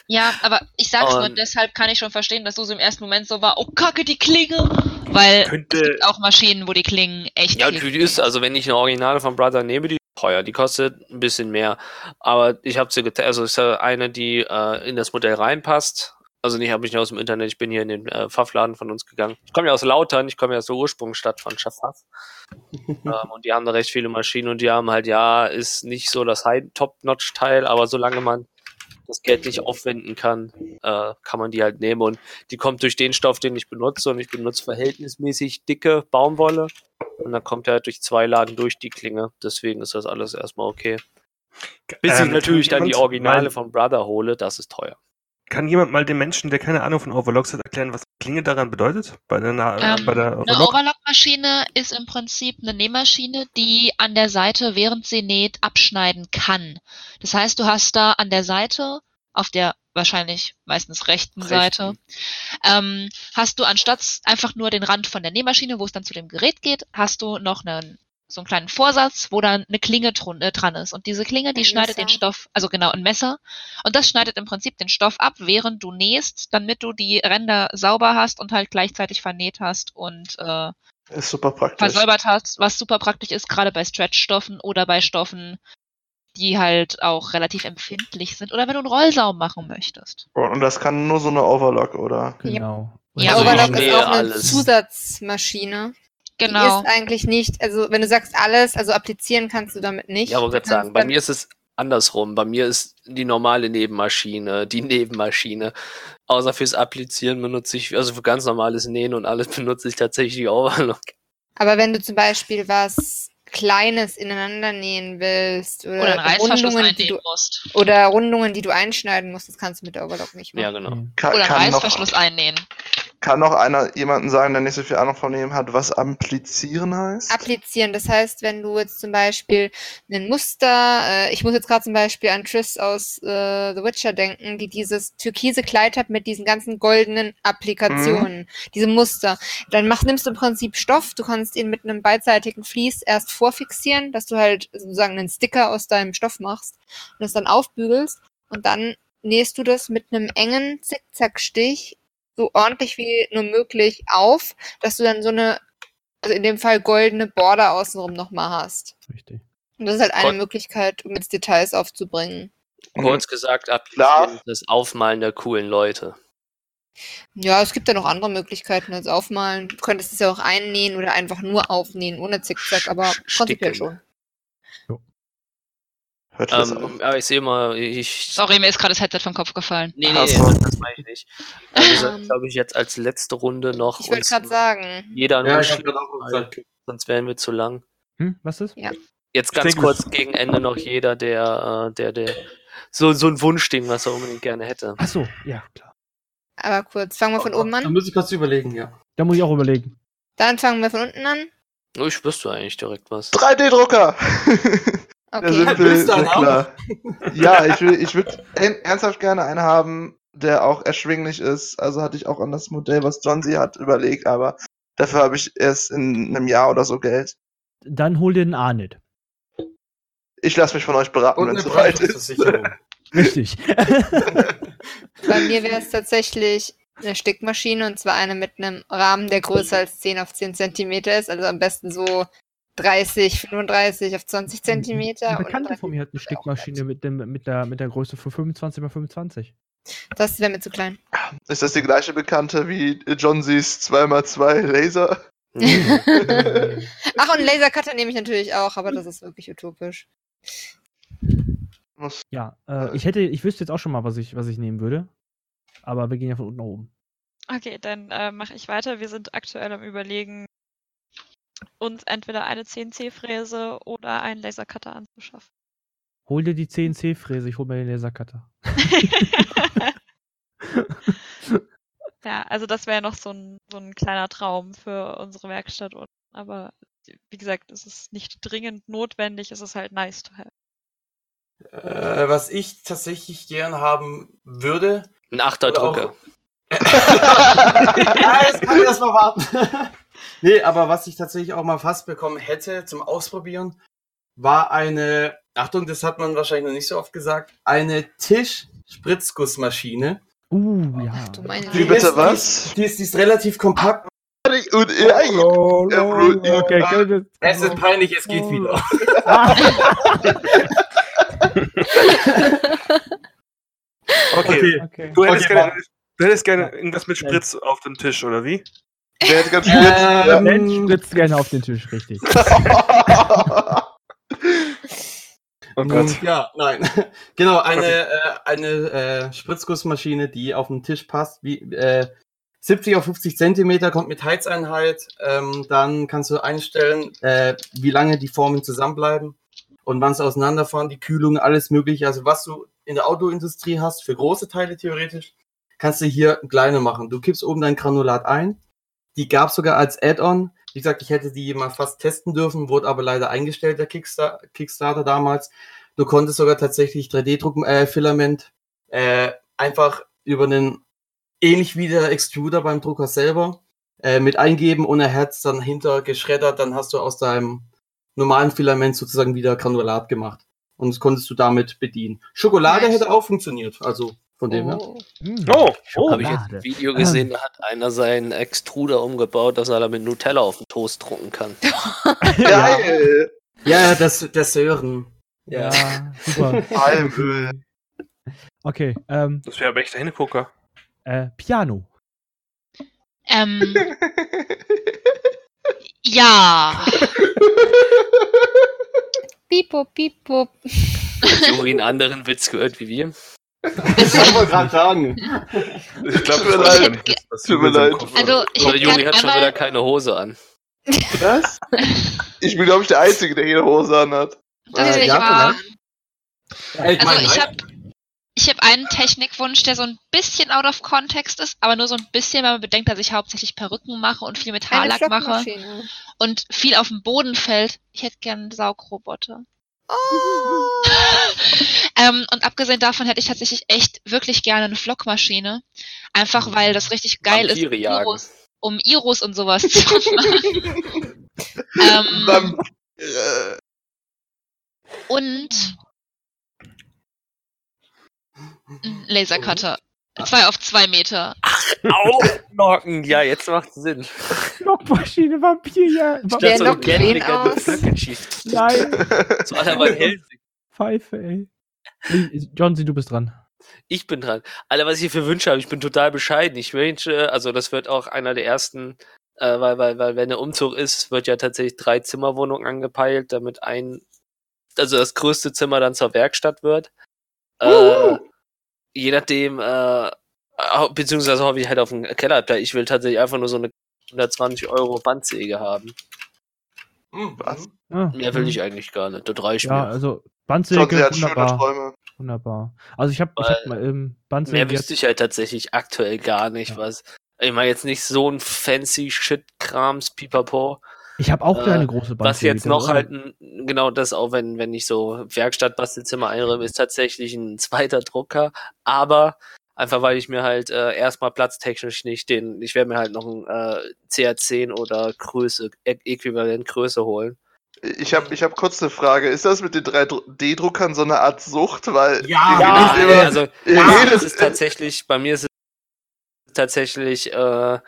Ja, aber ich sag's nur, Und- deshalb kann ich schon verstehen, dass Suso im ersten Moment so war, oh kacke, die Klinge. Weil es könnte, gibt auch Maschinen, wo die Klingen echt ja, die ist, also wenn ich eine Originale von Brother nehme, die ist teuer, die kostet ein bisschen mehr. Aber ich habe sie getestet, also es ist ja eine, die äh, in das Modell reinpasst. Also nicht habe ich nicht aus dem Internet, ich bin hier in den äh, Pfaffladen von uns gegangen. Ich komme ja aus Lautern, ich komme ja aus der Ursprungsstadt von Schaffhaft. ähm, und die haben da recht viele Maschinen und die haben halt, ja, ist nicht so das High-Top-Notch-Teil, aber solange man das Geld nicht aufwenden kann, äh, kann man die halt nehmen. Und die kommt durch den Stoff, den ich benutze. Und ich benutze verhältnismäßig dicke Baumwolle. Und dann kommt er halt durch zwei Lagen durch die Klinge. Deswegen ist das alles erstmal okay. Bis ich Ähm, natürlich kann dann die Originale von Brother hole, das ist teuer. Kann jemand mal dem Menschen, der keine Ahnung von Overlocks hat, erklären, was Klinge daran bedeutet? Bei der, Na Ähm, bei der Eine Overlock? Overlock-Maschine ist im Prinzip eine Nähmaschine, die an der Seite, während sie näht, abschneiden kann. Das heißt, du hast da an der Seite, auf der wahrscheinlich meistens rechten, Seite, ähm, hast du anstatt einfach nur den Rand von der Nähmaschine, wo es dann zu dem Gerät geht, hast du noch einen so einen kleinen Vorsatz, wo dann eine Klinge äh, dran ist. Und diese Klinge, die Ein schneidet den Messer. Stoff, also genau, ein Messer. Und das schneidet im Prinzip den Stoff ab, während du nähst, damit du die Ränder sauber hast und halt gleichzeitig vernäht hast und äh, Ist super praktisch. versäubert hast, was super praktisch ist, gerade bei Stretch-Stoffen oder bei Stoffen, die halt auch relativ empfindlich sind oder wenn du einen Rollsaum machen möchtest. Und das kann nur so eine Overlock, oder? Genau. Ja, Also Overlock ist auch eine alles. Zusatzmaschine. Die Genau. ist eigentlich nicht, also wenn du sagst alles, also applizieren kannst du damit nicht. Ja, aber Du gerade sagen, bei mir ist es andersrum. Bei mir ist die normale Nebenmaschine, die Nebenmaschine. Außer fürs Applizieren benutze ich, also für ganz normales Nähen und alles benutze ich tatsächlich die Overlock. Aber wenn du zum Beispiel was Kleines ineinander nähen willst oder, Oder einen Reißverschluss Rundungen, die du, einnehmen musst. oder Rundungen, die du einschneiden musst, das kannst du mit der Overlock nicht machen. Ja, genau. Kann, Oder einen Reißverschluss einnähen. Kann noch einer jemanden sagen, der nicht so viel Ahnung von dem hat, was Amplizieren heißt? Applizieren, das heißt, wenn du jetzt zum Beispiel ein Muster, äh, ich muss jetzt gerade zum Beispiel an Triss aus äh, The Witcher denken, die dieses türkise Kleid hat mit diesen ganzen goldenen Applikationen, diese Muster. Dann machst, nimmst du im Prinzip Stoff, du kannst ihn mit einem beidseitigen Vlies erst vorfixieren, dass du halt sozusagen einen Sticker aus deinem Stoff machst und das dann aufbügelst und dann nähst du das mit einem engen Zickzackstich so ordentlich wie nur möglich auf, dass du dann so eine, also in dem Fall goldene Border außenrum nochmal hast. Richtig. Und das ist halt eine Gott. Möglichkeit, um jetzt Details aufzubringen. Kurz gesagt, abgesehen das Aufmalen der coolen Leute. Ja, es gibt ja noch andere Möglichkeiten als aufmalen. Du könntest es ja auch einnähen oder einfach nur aufnähen, ohne Zickzack, aber prinzipiell schon. Hört das auf. Ähm, aber ich sehe mal, ich. Sorry, mir ist gerade das Headset vom Kopf gefallen. Nee, nee, so. das, meine ich nicht. Äh, wir Ähm, sollten, glaube ich, jetzt als letzte Runde noch. Ich wollte gerade sagen, Jeder Ja, gesagt. sonst wären wir zu lang. Hm, was ist? Jetzt ganz denke, kurz gegen Ende noch jeder, der, äh, der, der so, so ein Wunschding, was er unbedingt gerne hätte. Ach so, ja, klar. aber kurz, fangen wir von oben Da an. muss ich kurz überlegen, ja. Da muss ich auch überlegen. Dann fangen wir von unten an. Oh, Ich wüsste eigentlich direkt was. 3D-Drucker! Der Okay. Du einen sehr klar. Ja, ich will, ich würde ernsthaft gerne einen haben, der auch erschwinglich ist. Also hatte ich auch an das Modell, was John sie hat, überlegt, aber dafür habe ich erst in einem Jahr oder so Geld. Dann hol dir den A-Net. Ich lasse mich von euch beraten, wenn es soweit ist. Richtig. Bei mir wäre es tatsächlich eine Stickmaschine und zwar eine mit einem Rahmen, der größer als 10 auf 10 Zentimeter ist. Also am besten so 30, 35 auf 20 Zentimeter. Eine Bekannte von mir hat eine 30 wäre auch Stickmaschine mit, dem, mit, der, mit der Größe von 25 x 25. nett. Das wäre mir zu klein. Ist das die gleiche Bekannte wie John Sees 2x2 Laser? Ach, und einen Lasercutter nehme ich natürlich auch, aber das ist wirklich utopisch. Ja, äh, ich hätte, ich wüsste jetzt auch schon mal, was ich, was ich nehmen würde. Aber wir gehen ja von unten nach oben. Okay, dann äh, mache ich weiter. Wir sind aktuell am Überlegen, uns entweder eine CNC-Fräse oder einen Lasercutter anzuschaffen. Hol dir die CNC-Fräse, ich hol mir den Lasercutter. ja, also das wäre noch so ein, so ein kleiner Traum für unsere Werkstatt. Und, aber wie gesagt, es ist nicht dringend notwendig, es ist halt nice to have. Äh, was ich tatsächlich gern haben würde. Ein achter Oder auch- Drucker. ja, jetzt kann ich erst mal warten. Nee, aber was ich tatsächlich auch mal fast bekommen hätte zum Ausprobieren, war eine, Achtung, das hat man wahrscheinlich noch nicht so oft gesagt, eine Tisch-Spritzgussmaschine. Uh, ja. Du meine Wie bitte ist, was? Die ist, die, ist, die ist relativ kompakt. Und, ja, Okay, können wir- Es ist peinlich, es geht wieder. Ah, Okay. okay. Du hättest Okay, gerne, du hättest gerne irgendwas mit Spritz auf dem Tisch, oder wie? Der hat ganz Ähm, Ben spritzt gerne auf den Tisch, richtig. ja. Oh Mm, Ja, nein. genau, eine, äh, eine äh, Spritzgussmaschine, die auf den Tisch passt, wie äh, 70 auf 50 Zentimeter, kommt mit Heizeinheit. Ähm, dann kannst du einstellen, äh, wie lange die Formen zusammenbleiben und wann sie auseinanderfahren, die Kühlung, alles mögliche. Also was du in der Autoindustrie hast, für große Teile theoretisch, kannst du hier kleine machen. Du kippst oben dein Granulat ein. Die gab sogar als Add-on. Wie gesagt, ich hätte die mal fast testen dürfen, wurde aber leider eingestellt, der Kickstar Kickstarter damals. Du konntest sogar tatsächlich 3D-Druck-Filament äh, einfach über einen, ähnlich wie der Extruder beim Drucker selber, äh, mit eingeben und er hat's dann hinter geschreddert, dann hast du aus deinem normalen Filament sozusagen wieder Granulat gemacht. Und das konntest du damit bedienen. Schokolade Nice. hätte auch funktioniert, also von dem her. Oh. Hm, Oh, Habe ich jetzt ein Video gesehen, da hat einer seinen Extruder umgebaut, dass er damit Nutella auf den Toast drucken kann. Geil! Ja, das, das Sören. Ja, super. Palmöl. Okay, ähm, das wäre aber echt der Hingucker. äh, Piano. Ähm, ja. Pipo, pipo. Juri einen anderen Witz gehört wie wir. Das wollte ich gerade sagen. Ich glaube, Tut mir das leid. nicht, was- Tut mir leid. Also, ich Oder gern hat schon wieder keine Hose an. Was? Ich bin, glaube ich, der Einzige, der hier Hose anhat. das Äh, ich ja, ich also ich habe ich hab einen Technikwunsch, der so ein bisschen out of context ist, aber nur so ein bisschen, wenn man bedenkt, dass ich hauptsächlich Perücken mache und viel Eine Metallack mache und viel auf dem Boden fällt. Ich hätte gern einen Saugroboter. Oh. Ähm, und abgesehen davon hätte ich tatsächlich echt wirklich gerne eine Flockmaschine. Einfach weil das richtig geil ist, Vampire um jagen. Iros, um Iros und sowas zu machen. ähm, äh, und ein Lasercutter. Zwei auf zwei Meter. Aufknocken. Ja, jetzt macht's Sinn. Knockmaschine, Vampir, ja. Der Statt so lockt wen aus? Nein, So aller Van Helsing. Pfeife, ey. Johnsy, du bist dran. Ich bin dran. Alter, was ich hier für Wünsche habe, ich bin total bescheiden. Ich wünsche, also das wird auch einer der ersten, äh, weil, weil, weil wenn der Umzug ist, wird ja tatsächlich drei Zimmerwohnungen angepeilt, damit ein, also das größte Zimmer dann zur Werkstatt wird. Äh, je nachdem, äh, beziehungsweise hoffe ich halt auf einen Kellerabteil. Ich will tatsächlich einfach nur so eine 120 Euro Bandsäge haben. Hm, Was? hm. Ah, Mehr will ich eigentlich gar nicht. Das reicht Ja, mir. also Johnsy Bandsäge, wunderbar. Träume. Wunderbar. Also ich habe ich hab mal ähm, Bandsäge Mehr wüsste ich halt tatsächlich aktuell gar nicht, Ja. was. Ich meine jetzt nicht so ein fancy Shit-Krams, pipapo. Ich habe auch Äh, keine große Bandsäge. Was jetzt noch also- halt, ein, genau das auch, wenn, wenn ich so Werkstatt-Bastelzimmer einräume, ist tatsächlich ein zweiter Drucker. Aber einfach weil ich mir halt äh, erstmal platztechnisch nicht den, ich werde mir halt noch ein äh, CR10 oder Größe, Ä- Äquivalent Größe holen. Ich habe ich hab kurz eine Frage. Ist das mit den 3D-Druckern so eine Art Sucht? Weil Ja. Ja, immer- also ja, es ist tatsächlich, bei mir ist es tatsächlich, äh,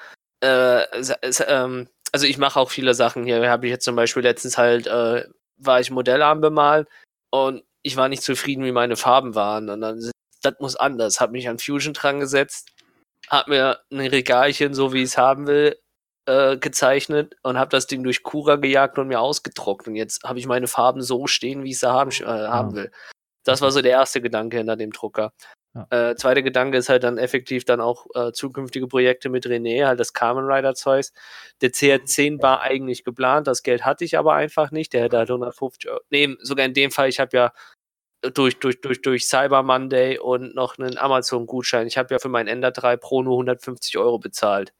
äh, s- s- ähm, also ich mache auch viele Sachen hier. Habe ich jetzt zum Beispiel letztens halt, äh, war ich Modellarm bemalt und ich war nicht zufrieden, wie meine Farben waren. Und dann, das muss anders. Hab mich an Fusion dran gesetzt, hab mir ein Regalchen, so wie ich es haben will, äh, gezeichnet und habe das Ding durch Cura gejagt und mir ausgedruckt. Und jetzt habe ich meine Farben so stehen, wie ich sie haben, äh, haben will. Das war so der erste Gedanke hinter dem Drucker. Ja. Äh, zweiter Gedanke ist halt dann effektiv dann auch äh, zukünftige Projekte mit René, halt das Carmen Rider Zeugs. Der CR10 war eigentlich geplant, das Geld hatte ich aber einfach nicht. Der hätte halt 150 Euro. Nee, sogar in dem Fall, ich habe ja durch, durch, durch, durch Cyber Monday und noch einen Amazon-Gutschein. Ich habe ja für mein Ender 3 Pro nur 150 Euro bezahlt.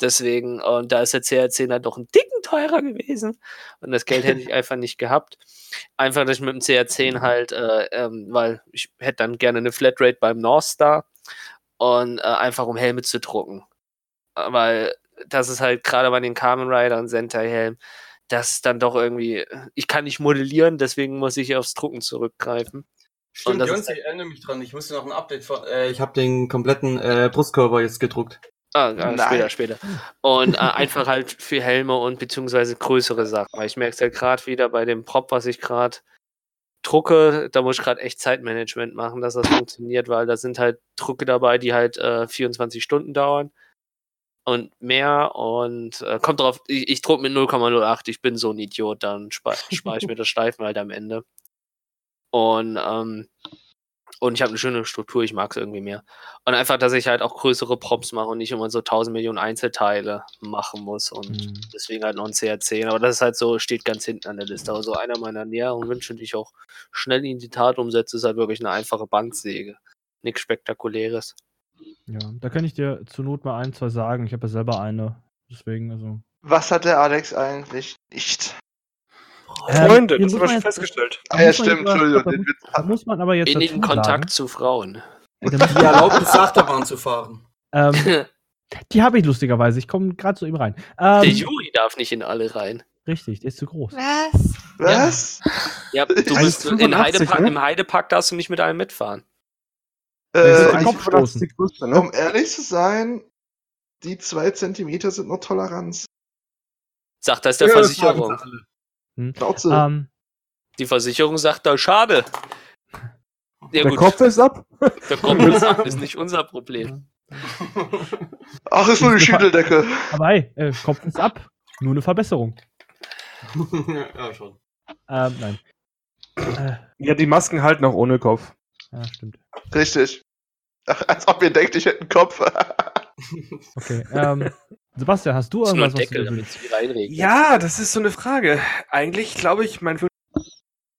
Deswegen, und da ist der CR10 halt doch ein Dicken teurer gewesen. Und das Geld hätte ich einfach nicht gehabt. Einfach, dass ich mit dem CR10 halt, äh, ähm, weil ich hätte dann gerne eine Flatrate beim North Star und äh, einfach um Helme zu drucken. Weil das ist halt gerade bei den Kamen Rider und Sentai Helm, das ist dann doch irgendwie, ich kann nicht modellieren, deswegen muss ich aufs Drucken zurückgreifen. Stimmt, das Jonsi, ich erinnere mich dran. Ich musste noch ein Update von. Äh, ich habe den kompletten äh, Brustkörper jetzt gedruckt. Ah, ja, später, später. Und äh, einfach halt für Helme und beziehungsweise größere Sachen. Weil ich merke es ja gerade wieder bei dem Prop, was ich gerade drucke, da muss ich gerade echt Zeitmanagement machen, dass das funktioniert, weil da sind halt Drucke dabei, die halt äh, 24 Stunden dauern und mehr und äh, kommt drauf, ich, ich druck mit 0,08, ich bin so ein Idiot, dann spare spar ich mir das Steifen halt am Ende. Und, ähm, und ich habe eine schöne Struktur, ich mag es irgendwie mehr. Und einfach, dass ich halt auch größere Props mache und nicht immer so 1000 Millionen Einzelteile machen muss. Und Mhm. deswegen halt noch ein CR10. Aber das ist halt so, steht ganz hinten an der Liste. Aber so einer meiner näheren Wünsche, die ich auch schnell in die Tat umsetze, ist halt wirklich eine einfache Bandsäge. Nichts Spektakuläres. Ja, da kann ich dir zur Not mal ein, zwei sagen. Ich habe ja selber eine. Deswegen, also. Was hat der Alex eigentlich nicht? Ähm, Freunde, hier das haben wir man schon jetzt- festgestellt. Ah, ja, muss man stimmt, Entschuldigung, Da den muss, Witz muss man aber jetzt dazu Kontakt sagen, zu Frauen. Die ich- erlaubt es, Achterbahn zu fahren. ähm, die habe ich lustigerweise. Ich komme gerade zu ihm rein. Der Ähm, Juri darf nicht in alle rein. richtig, der ist zu groß. Was? Was? Ja, du bist 1,85, in Heidepark, ne? im Heidepark darfst du nicht mit einem mitfahren. Äh, den ich, Kopf stoßen. die größte, ne? um ehrlich zu sein, die zwei Zentimeter sind noch Toleranz. Sagt das der Ja, das Versicherung. sie alle. Schnauze. Ähm, Die Versicherung sagt da, schade. Ja, Der gut, Kopf ist ab. der Kopf ist, ab, ist nicht unser Problem. Ach, ist nur die Schädeldecke. aber hey, äh, Kopf ist ab. Nur eine Verbesserung. ja, schon. Ähm, nein. Äh, Ja, die Masken halten auch ohne Kopf. ja, stimmt. Richtig. Ach, als ob ihr denkt, ich hätte einen Kopf. Okay. Ähm, Sebastian, hast du Das ist nur irgendwas, was du Deckel, dir es reinregnet. Ja, das ist so eine Frage. Eigentlich glaube ich, mein,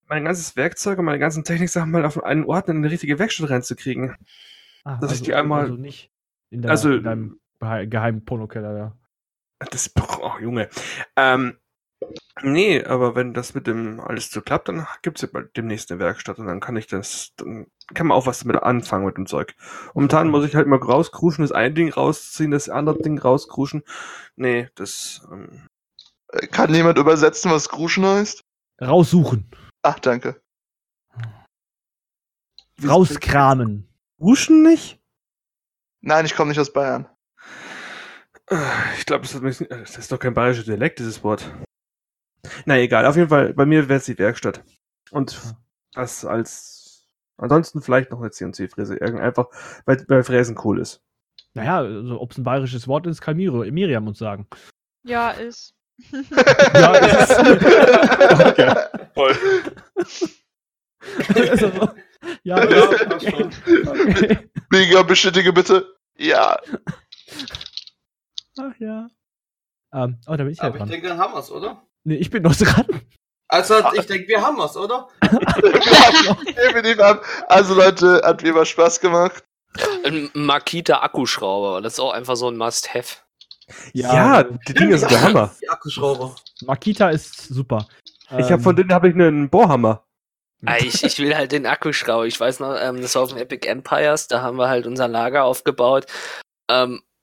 mein ganzes Werkzeug und meine ganzen Techniksachen mal auf einen Ort in eine richtige Werkstatt reinzukriegen. Ah, dass ich die einmal- Also nicht in, der, Also- in deinem geheim- geheimen Pornokeller da. Das, oh, Junge. Ähm, nee, aber wenn das mit dem alles so klappt, dann gibt's ja bald demnächst eine Werkstatt und dann kann ich das, dann kann man auch was damit anfangen mit dem Zeug. Momentan muss ich halt mal rauskruschen, das eine Ding rausziehen, das andere Ding rauskruschen. Nee, das, ähm, Kann jemand übersetzen, was Gruschen heißt? Raussuchen. Ach, danke. Rauskramen. Kruschen nicht? Nein, ich komme nicht aus Bayern. Ich glaube, das, hat mich- das ist doch kein bayerischer Dialekt, dieses Wort. Na egal, auf jeden Fall, bei mir wäre es die Werkstatt. Und das als. Ansonsten vielleicht noch eine CNC-Fräse. Irgend- Einfach, weil, weil Fräsen cool ist. Naja, also, ob es ein bayerisches Wort ist, kann Miro, Miriam uns sagen. Ja, ist. Ja, ist. okay. Voll. also, ja, Ja, schon. Okay. Mega, bestätige bitte. Ja. Ach ja. Ähm, oh, da bin ich ja Aber ich dran. denke, dann haben wir's, oder? Nee, ich bin noch dran. Also, ich denke, wir haben wir's, oder? Definitiv ab. Also Leute, hat wie immer Spaß gemacht. Ein Makita Akkuschrauber, das ist auch einfach so ein Must-Have. Ja, die Dinge sind der Hammer. Die Akkuschrauber. Makita ist super. Ich habe Ähm, von denen habe ich einen Bohrhammer. Ah, Ich, ich will halt den Akkuschrauber. Ich weiß noch, ähm, das war auf dem Epic Empires, da haben wir halt unser Lager aufgebaut.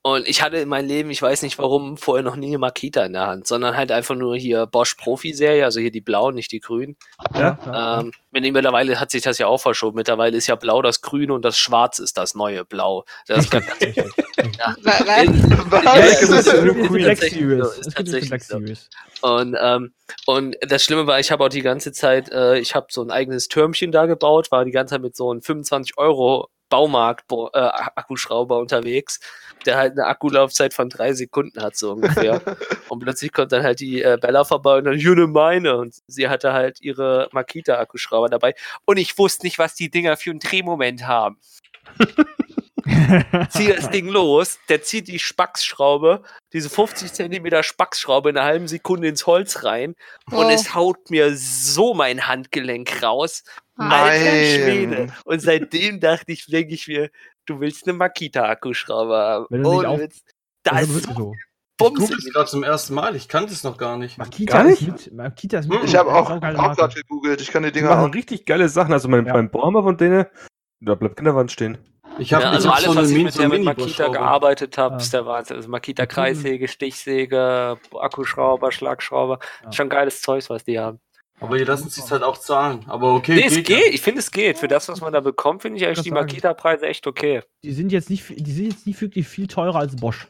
Und ich hatte in meinem Leben, ich weiß nicht warum, vorher noch nie eine Makita in der Hand, sondern halt einfach nur hier Bosch Profi-Serie, also hier die blauen, nicht die grünen. ja. Ähm, mittlerweile hat sich das ja auch verschoben. Mittlerweile ist ja blau das Grüne und das Schwarz ist das neue Blau. Das ist ganz, ja. Wa- was? Ist ist tatsächlich so. Und, ähm, und das Schlimme war, ich habe auch die ganze Zeit, äh, ich habe so ein eigenes Türmchen da gebaut, war die ganze Zeit mit so einem 25 Euro Baumarkt äh, Akkuschrauber unterwegs, der halt eine Akkulaufzeit von drei Sekunden hat, so ungefähr. und plötzlich kommt dann halt die äh, Bella vorbei und dann, June meine. Und sie hatte halt ihre Makita-Akkuschrauber dabei. Und ich wusste nicht, was die Dinger für einen Drehmoment haben. ziehe das Ding los, der zieht die Spacksschraube, diese 50 Zentimeter Spacksschraube in einer halben Sekunde ins Holz rein und Oh. es haut mir so mein Handgelenk raus. Nein. Alter Schwede. Und seitdem dachte ich, denke ich mir, du willst eine Makita-Akkuschrauber haben. Wenn du Witz. Da Das ist ist so. Ich Bums google es gerade zum ersten Mal. Ich kannte es noch gar nicht. Makita Gar ist nicht? mit. Makita ist mit. Ich habe auch, gerade gegoogelt. Ich kann die Dinger machen auch. richtig geile Sachen. Also mein, Ja. beim Bohrhammer von denen, da bleibt keine Wand stehen. Ich habe ja, also alles, so was ich mit der mit Makita gearbeitet habe, Ja. ist der Wahnsinn. Also Makita Mhm. Kreissäge, Stichsäge, Akkuschrauber, Schlagschrauber. Ja. Schon geiles Zeugs, was die haben. Aber die lassen sich halt auch zahlen. Aber okay, Nee, es ja. geht. Ich finde, es geht. Für das, was man da bekommt, finde ich eigentlich Ich die Makita-Preise echt okay. Die sind jetzt nicht, die sind jetzt nicht wirklich viel teurer als Bosch.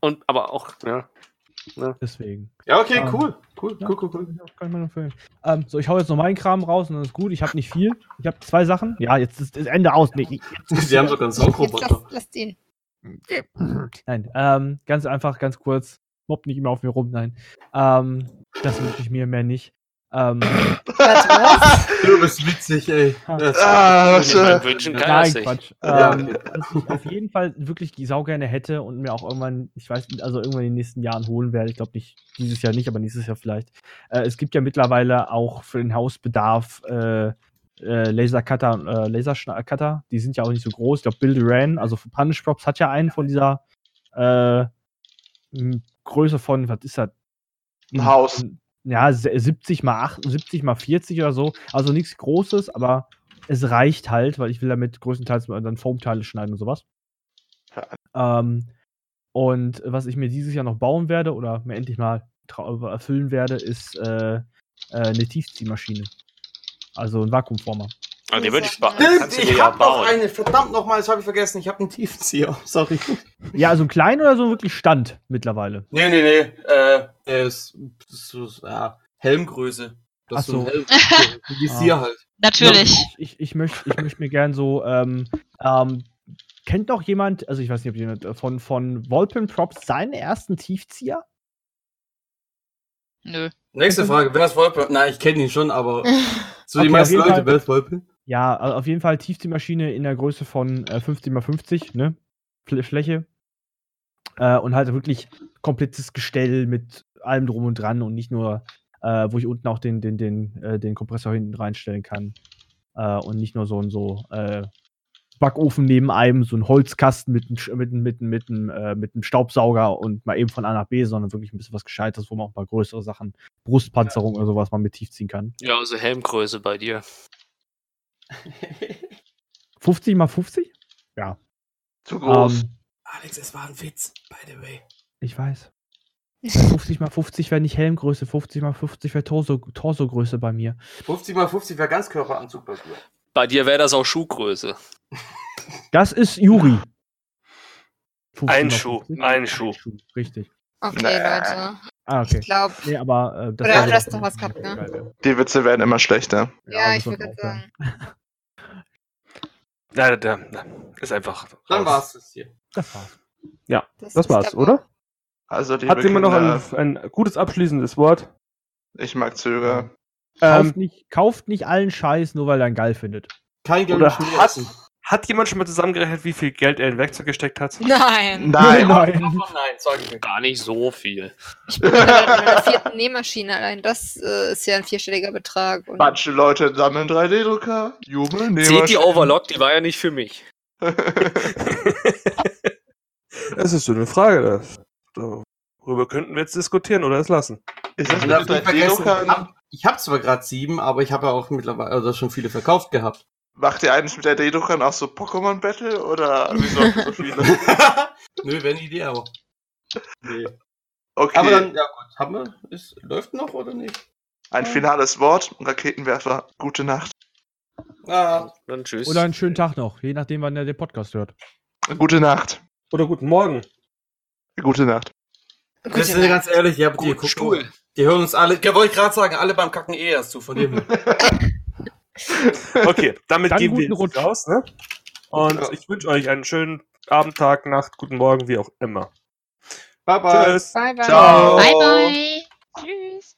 Und aber auch, ja. Deswegen. Ja, okay, Ähm, cool. Cool, ja. cool, cool, cool. Kann ich mal empfehlen. Ähm, so, ich hau jetzt noch meinen Kram raus und dann ist gut. Ich habe nicht viel. Ich habe zwei Sachen. Ja, jetzt ist das Ende aus. Nee, Sie haben sogar einen Jetzt lass, Saugroboter. lass den. Nein, ähm, ganz einfach, ganz kurz. Mob nicht immer auf mir rum, nein. Ähm, das wünsche ich mir mehr nicht. Ähm? Du bist witzig, ey. Das- Ah, was, äh, Wünschen kann nein, das nicht. Quatsch. Ähm, was ich auf jeden Fall wirklich sau gerne hätte und mir auch irgendwann, ich weiß nicht, also irgendwann in den nächsten Jahren holen werde. Ich glaube nicht, dieses Jahr nicht, aber nächstes Jahr vielleicht. Äh, es gibt ja mittlerweile auch für den Hausbedarf äh, äh, Lasercutter und äh, Lasercutter. Die sind ja auch nicht so groß. Ich glaube, Bill Duran, also für Punish Props, hat ja einen von dieser äh, Größe von, was ist das? Ein Haus. Ja, se- 70 mal 8, 70 mal 40 oder so. Also nichts Großes, aber es reicht halt, weil ich will damit größtenteils dann Foamteile schneiden und sowas. Ähm, und was ich mir dieses Jahr noch bauen werde oder mir endlich mal trau- erfüllen werde, ist äh, äh, eine Tiefziehmaschine. Also ein Vakuumformer. Also, die würde ich ba- Stimmt, ich ja hab noch eine. Verdammt nochmal, das habe ich vergessen. Ich habe einen Tiefenzieher. Sorry. Ja, also ein klein oder so wirklich Stand mittlerweile. Nee, nee, nee. Äh, der ist, ist so, ja, Helmgröße. Das Ach ist so ein. Helm. Visier Ah. halt. Natürlich. Ich, ich, ich möchte ich möcht mir gern so, ähm, ähm, kennt noch jemand, also ich weiß nicht, ob jemand äh, von, von Volpin Props seinen ersten Tiefzieher? Nö. Nächste Frage. Wer ist Wolpe? Nein, ich kenne ihn schon, aber so die Okay, meisten auf jeden Leute, wer ist Wolpe? Ja, also auf jeden Fall Tiefziehmaschine in der Größe von äh, 50 x 50, ne? Fl Fläche. Äh, und halt wirklich komplettes Gestell mit allem drum und dran und nicht nur, äh, wo ich unten auch den, den, den, äh, den Kompressor hinten reinstellen kann. Äh, und nicht nur so ein so äh, Backofen neben einem, so ein Holzkasten mit einem mit, mit, mit, äh, mit einem Staubsauger und mal eben von A nach B, sondern wirklich ein bisschen was Gescheites, wo man auch mal größere Sachen, Brustpanzerung oder sowas mal mit tiefziehen kann. Ja, also Helmgröße bei dir. 50 mal 50? Ja. Zu groß. Ähm, Alex, es war ein Witz, by the way. Ich weiß. Weil 50 mal 50 wäre nicht Helmgröße, 50 mal 50 wäre Torso, Torsogröße bei mir. 50 mal 50 wäre Ganzkörperanzug bei dir. Bei dir wäre das auch Schuhgröße. Das ist Juri. Ein Schuh, 15,50? ein Schuh. Richtig. Okay. Leute. Ah, okay. Ich glaube, Nee, aber äh, das Oder war du hast doch was gehabt, ne? Die Witze werden immer schlechter. ja, das ich würde sagen. Na, da, da, ist einfach. Dann raus. war's das hier. Das war's. Das ist war's, oder? Also, liebe Hat jemand noch ein, ein gutes abschließendes Wort? ich mag Zöger. Kauft, Ähm, nicht, kauft nicht allen Scheiß, nur weil er ihn geil findet. Kein Geld oder hat. Hat jemand schon mal zusammengerechnet, wie viel Geld er in Werkzeug gesteckt hat? Nein. Nein. Nein. Nein, sag ich nicht. Gar nicht so viel. Ich bin bei einer vierten Nähmaschine allein. Das äh, ist ja ein vierstelliger Betrag. Und Manche Leute sammeln 3D-Drucker. Junge, nee. Seht die Overlock, die war ja nicht für mich. Das ist so eine Frage. Das, darüber könnten wir jetzt diskutieren oder es lassen. Ist das Man mit darf den nicht vergessen, 3D-Druckern? ich habe zwar gerade sieben, aber ich habe ja auch mittlerweile also schon viele verkauft gehabt. Macht ihr eigentlich mit 3D-Druckern auch so Pokémon Battle oder wieso habt ihr so viele? Nö, wäre eine Idee, aber. Nee. Okay, Aber dann, ja gut, haben wir, es läuft noch oder nicht? ein finales Wort. Raketenwerfer, gute Nacht. Ah, Dann tschüss. Oder einen schönen Tag noch, je nachdem, wann er den Podcast hört. Gute Nacht. Oder guten Morgen. Gute Nacht. Gute das ist ganz ehrlich, ja, die, Stuhl. die hören uns alle, ja, wollte ich gerade sagen, alle beim Kacken eh erst zu, von dem. Okay, damit Dann gehen wir Rutsch. raus. Ne? Und ja. ich wünsche euch einen schönen Abend, Tag, Nacht, guten Morgen, wie auch immer. Bye bye. Tschüss. Bye bye. Ciao. Bye bye. Tschüss.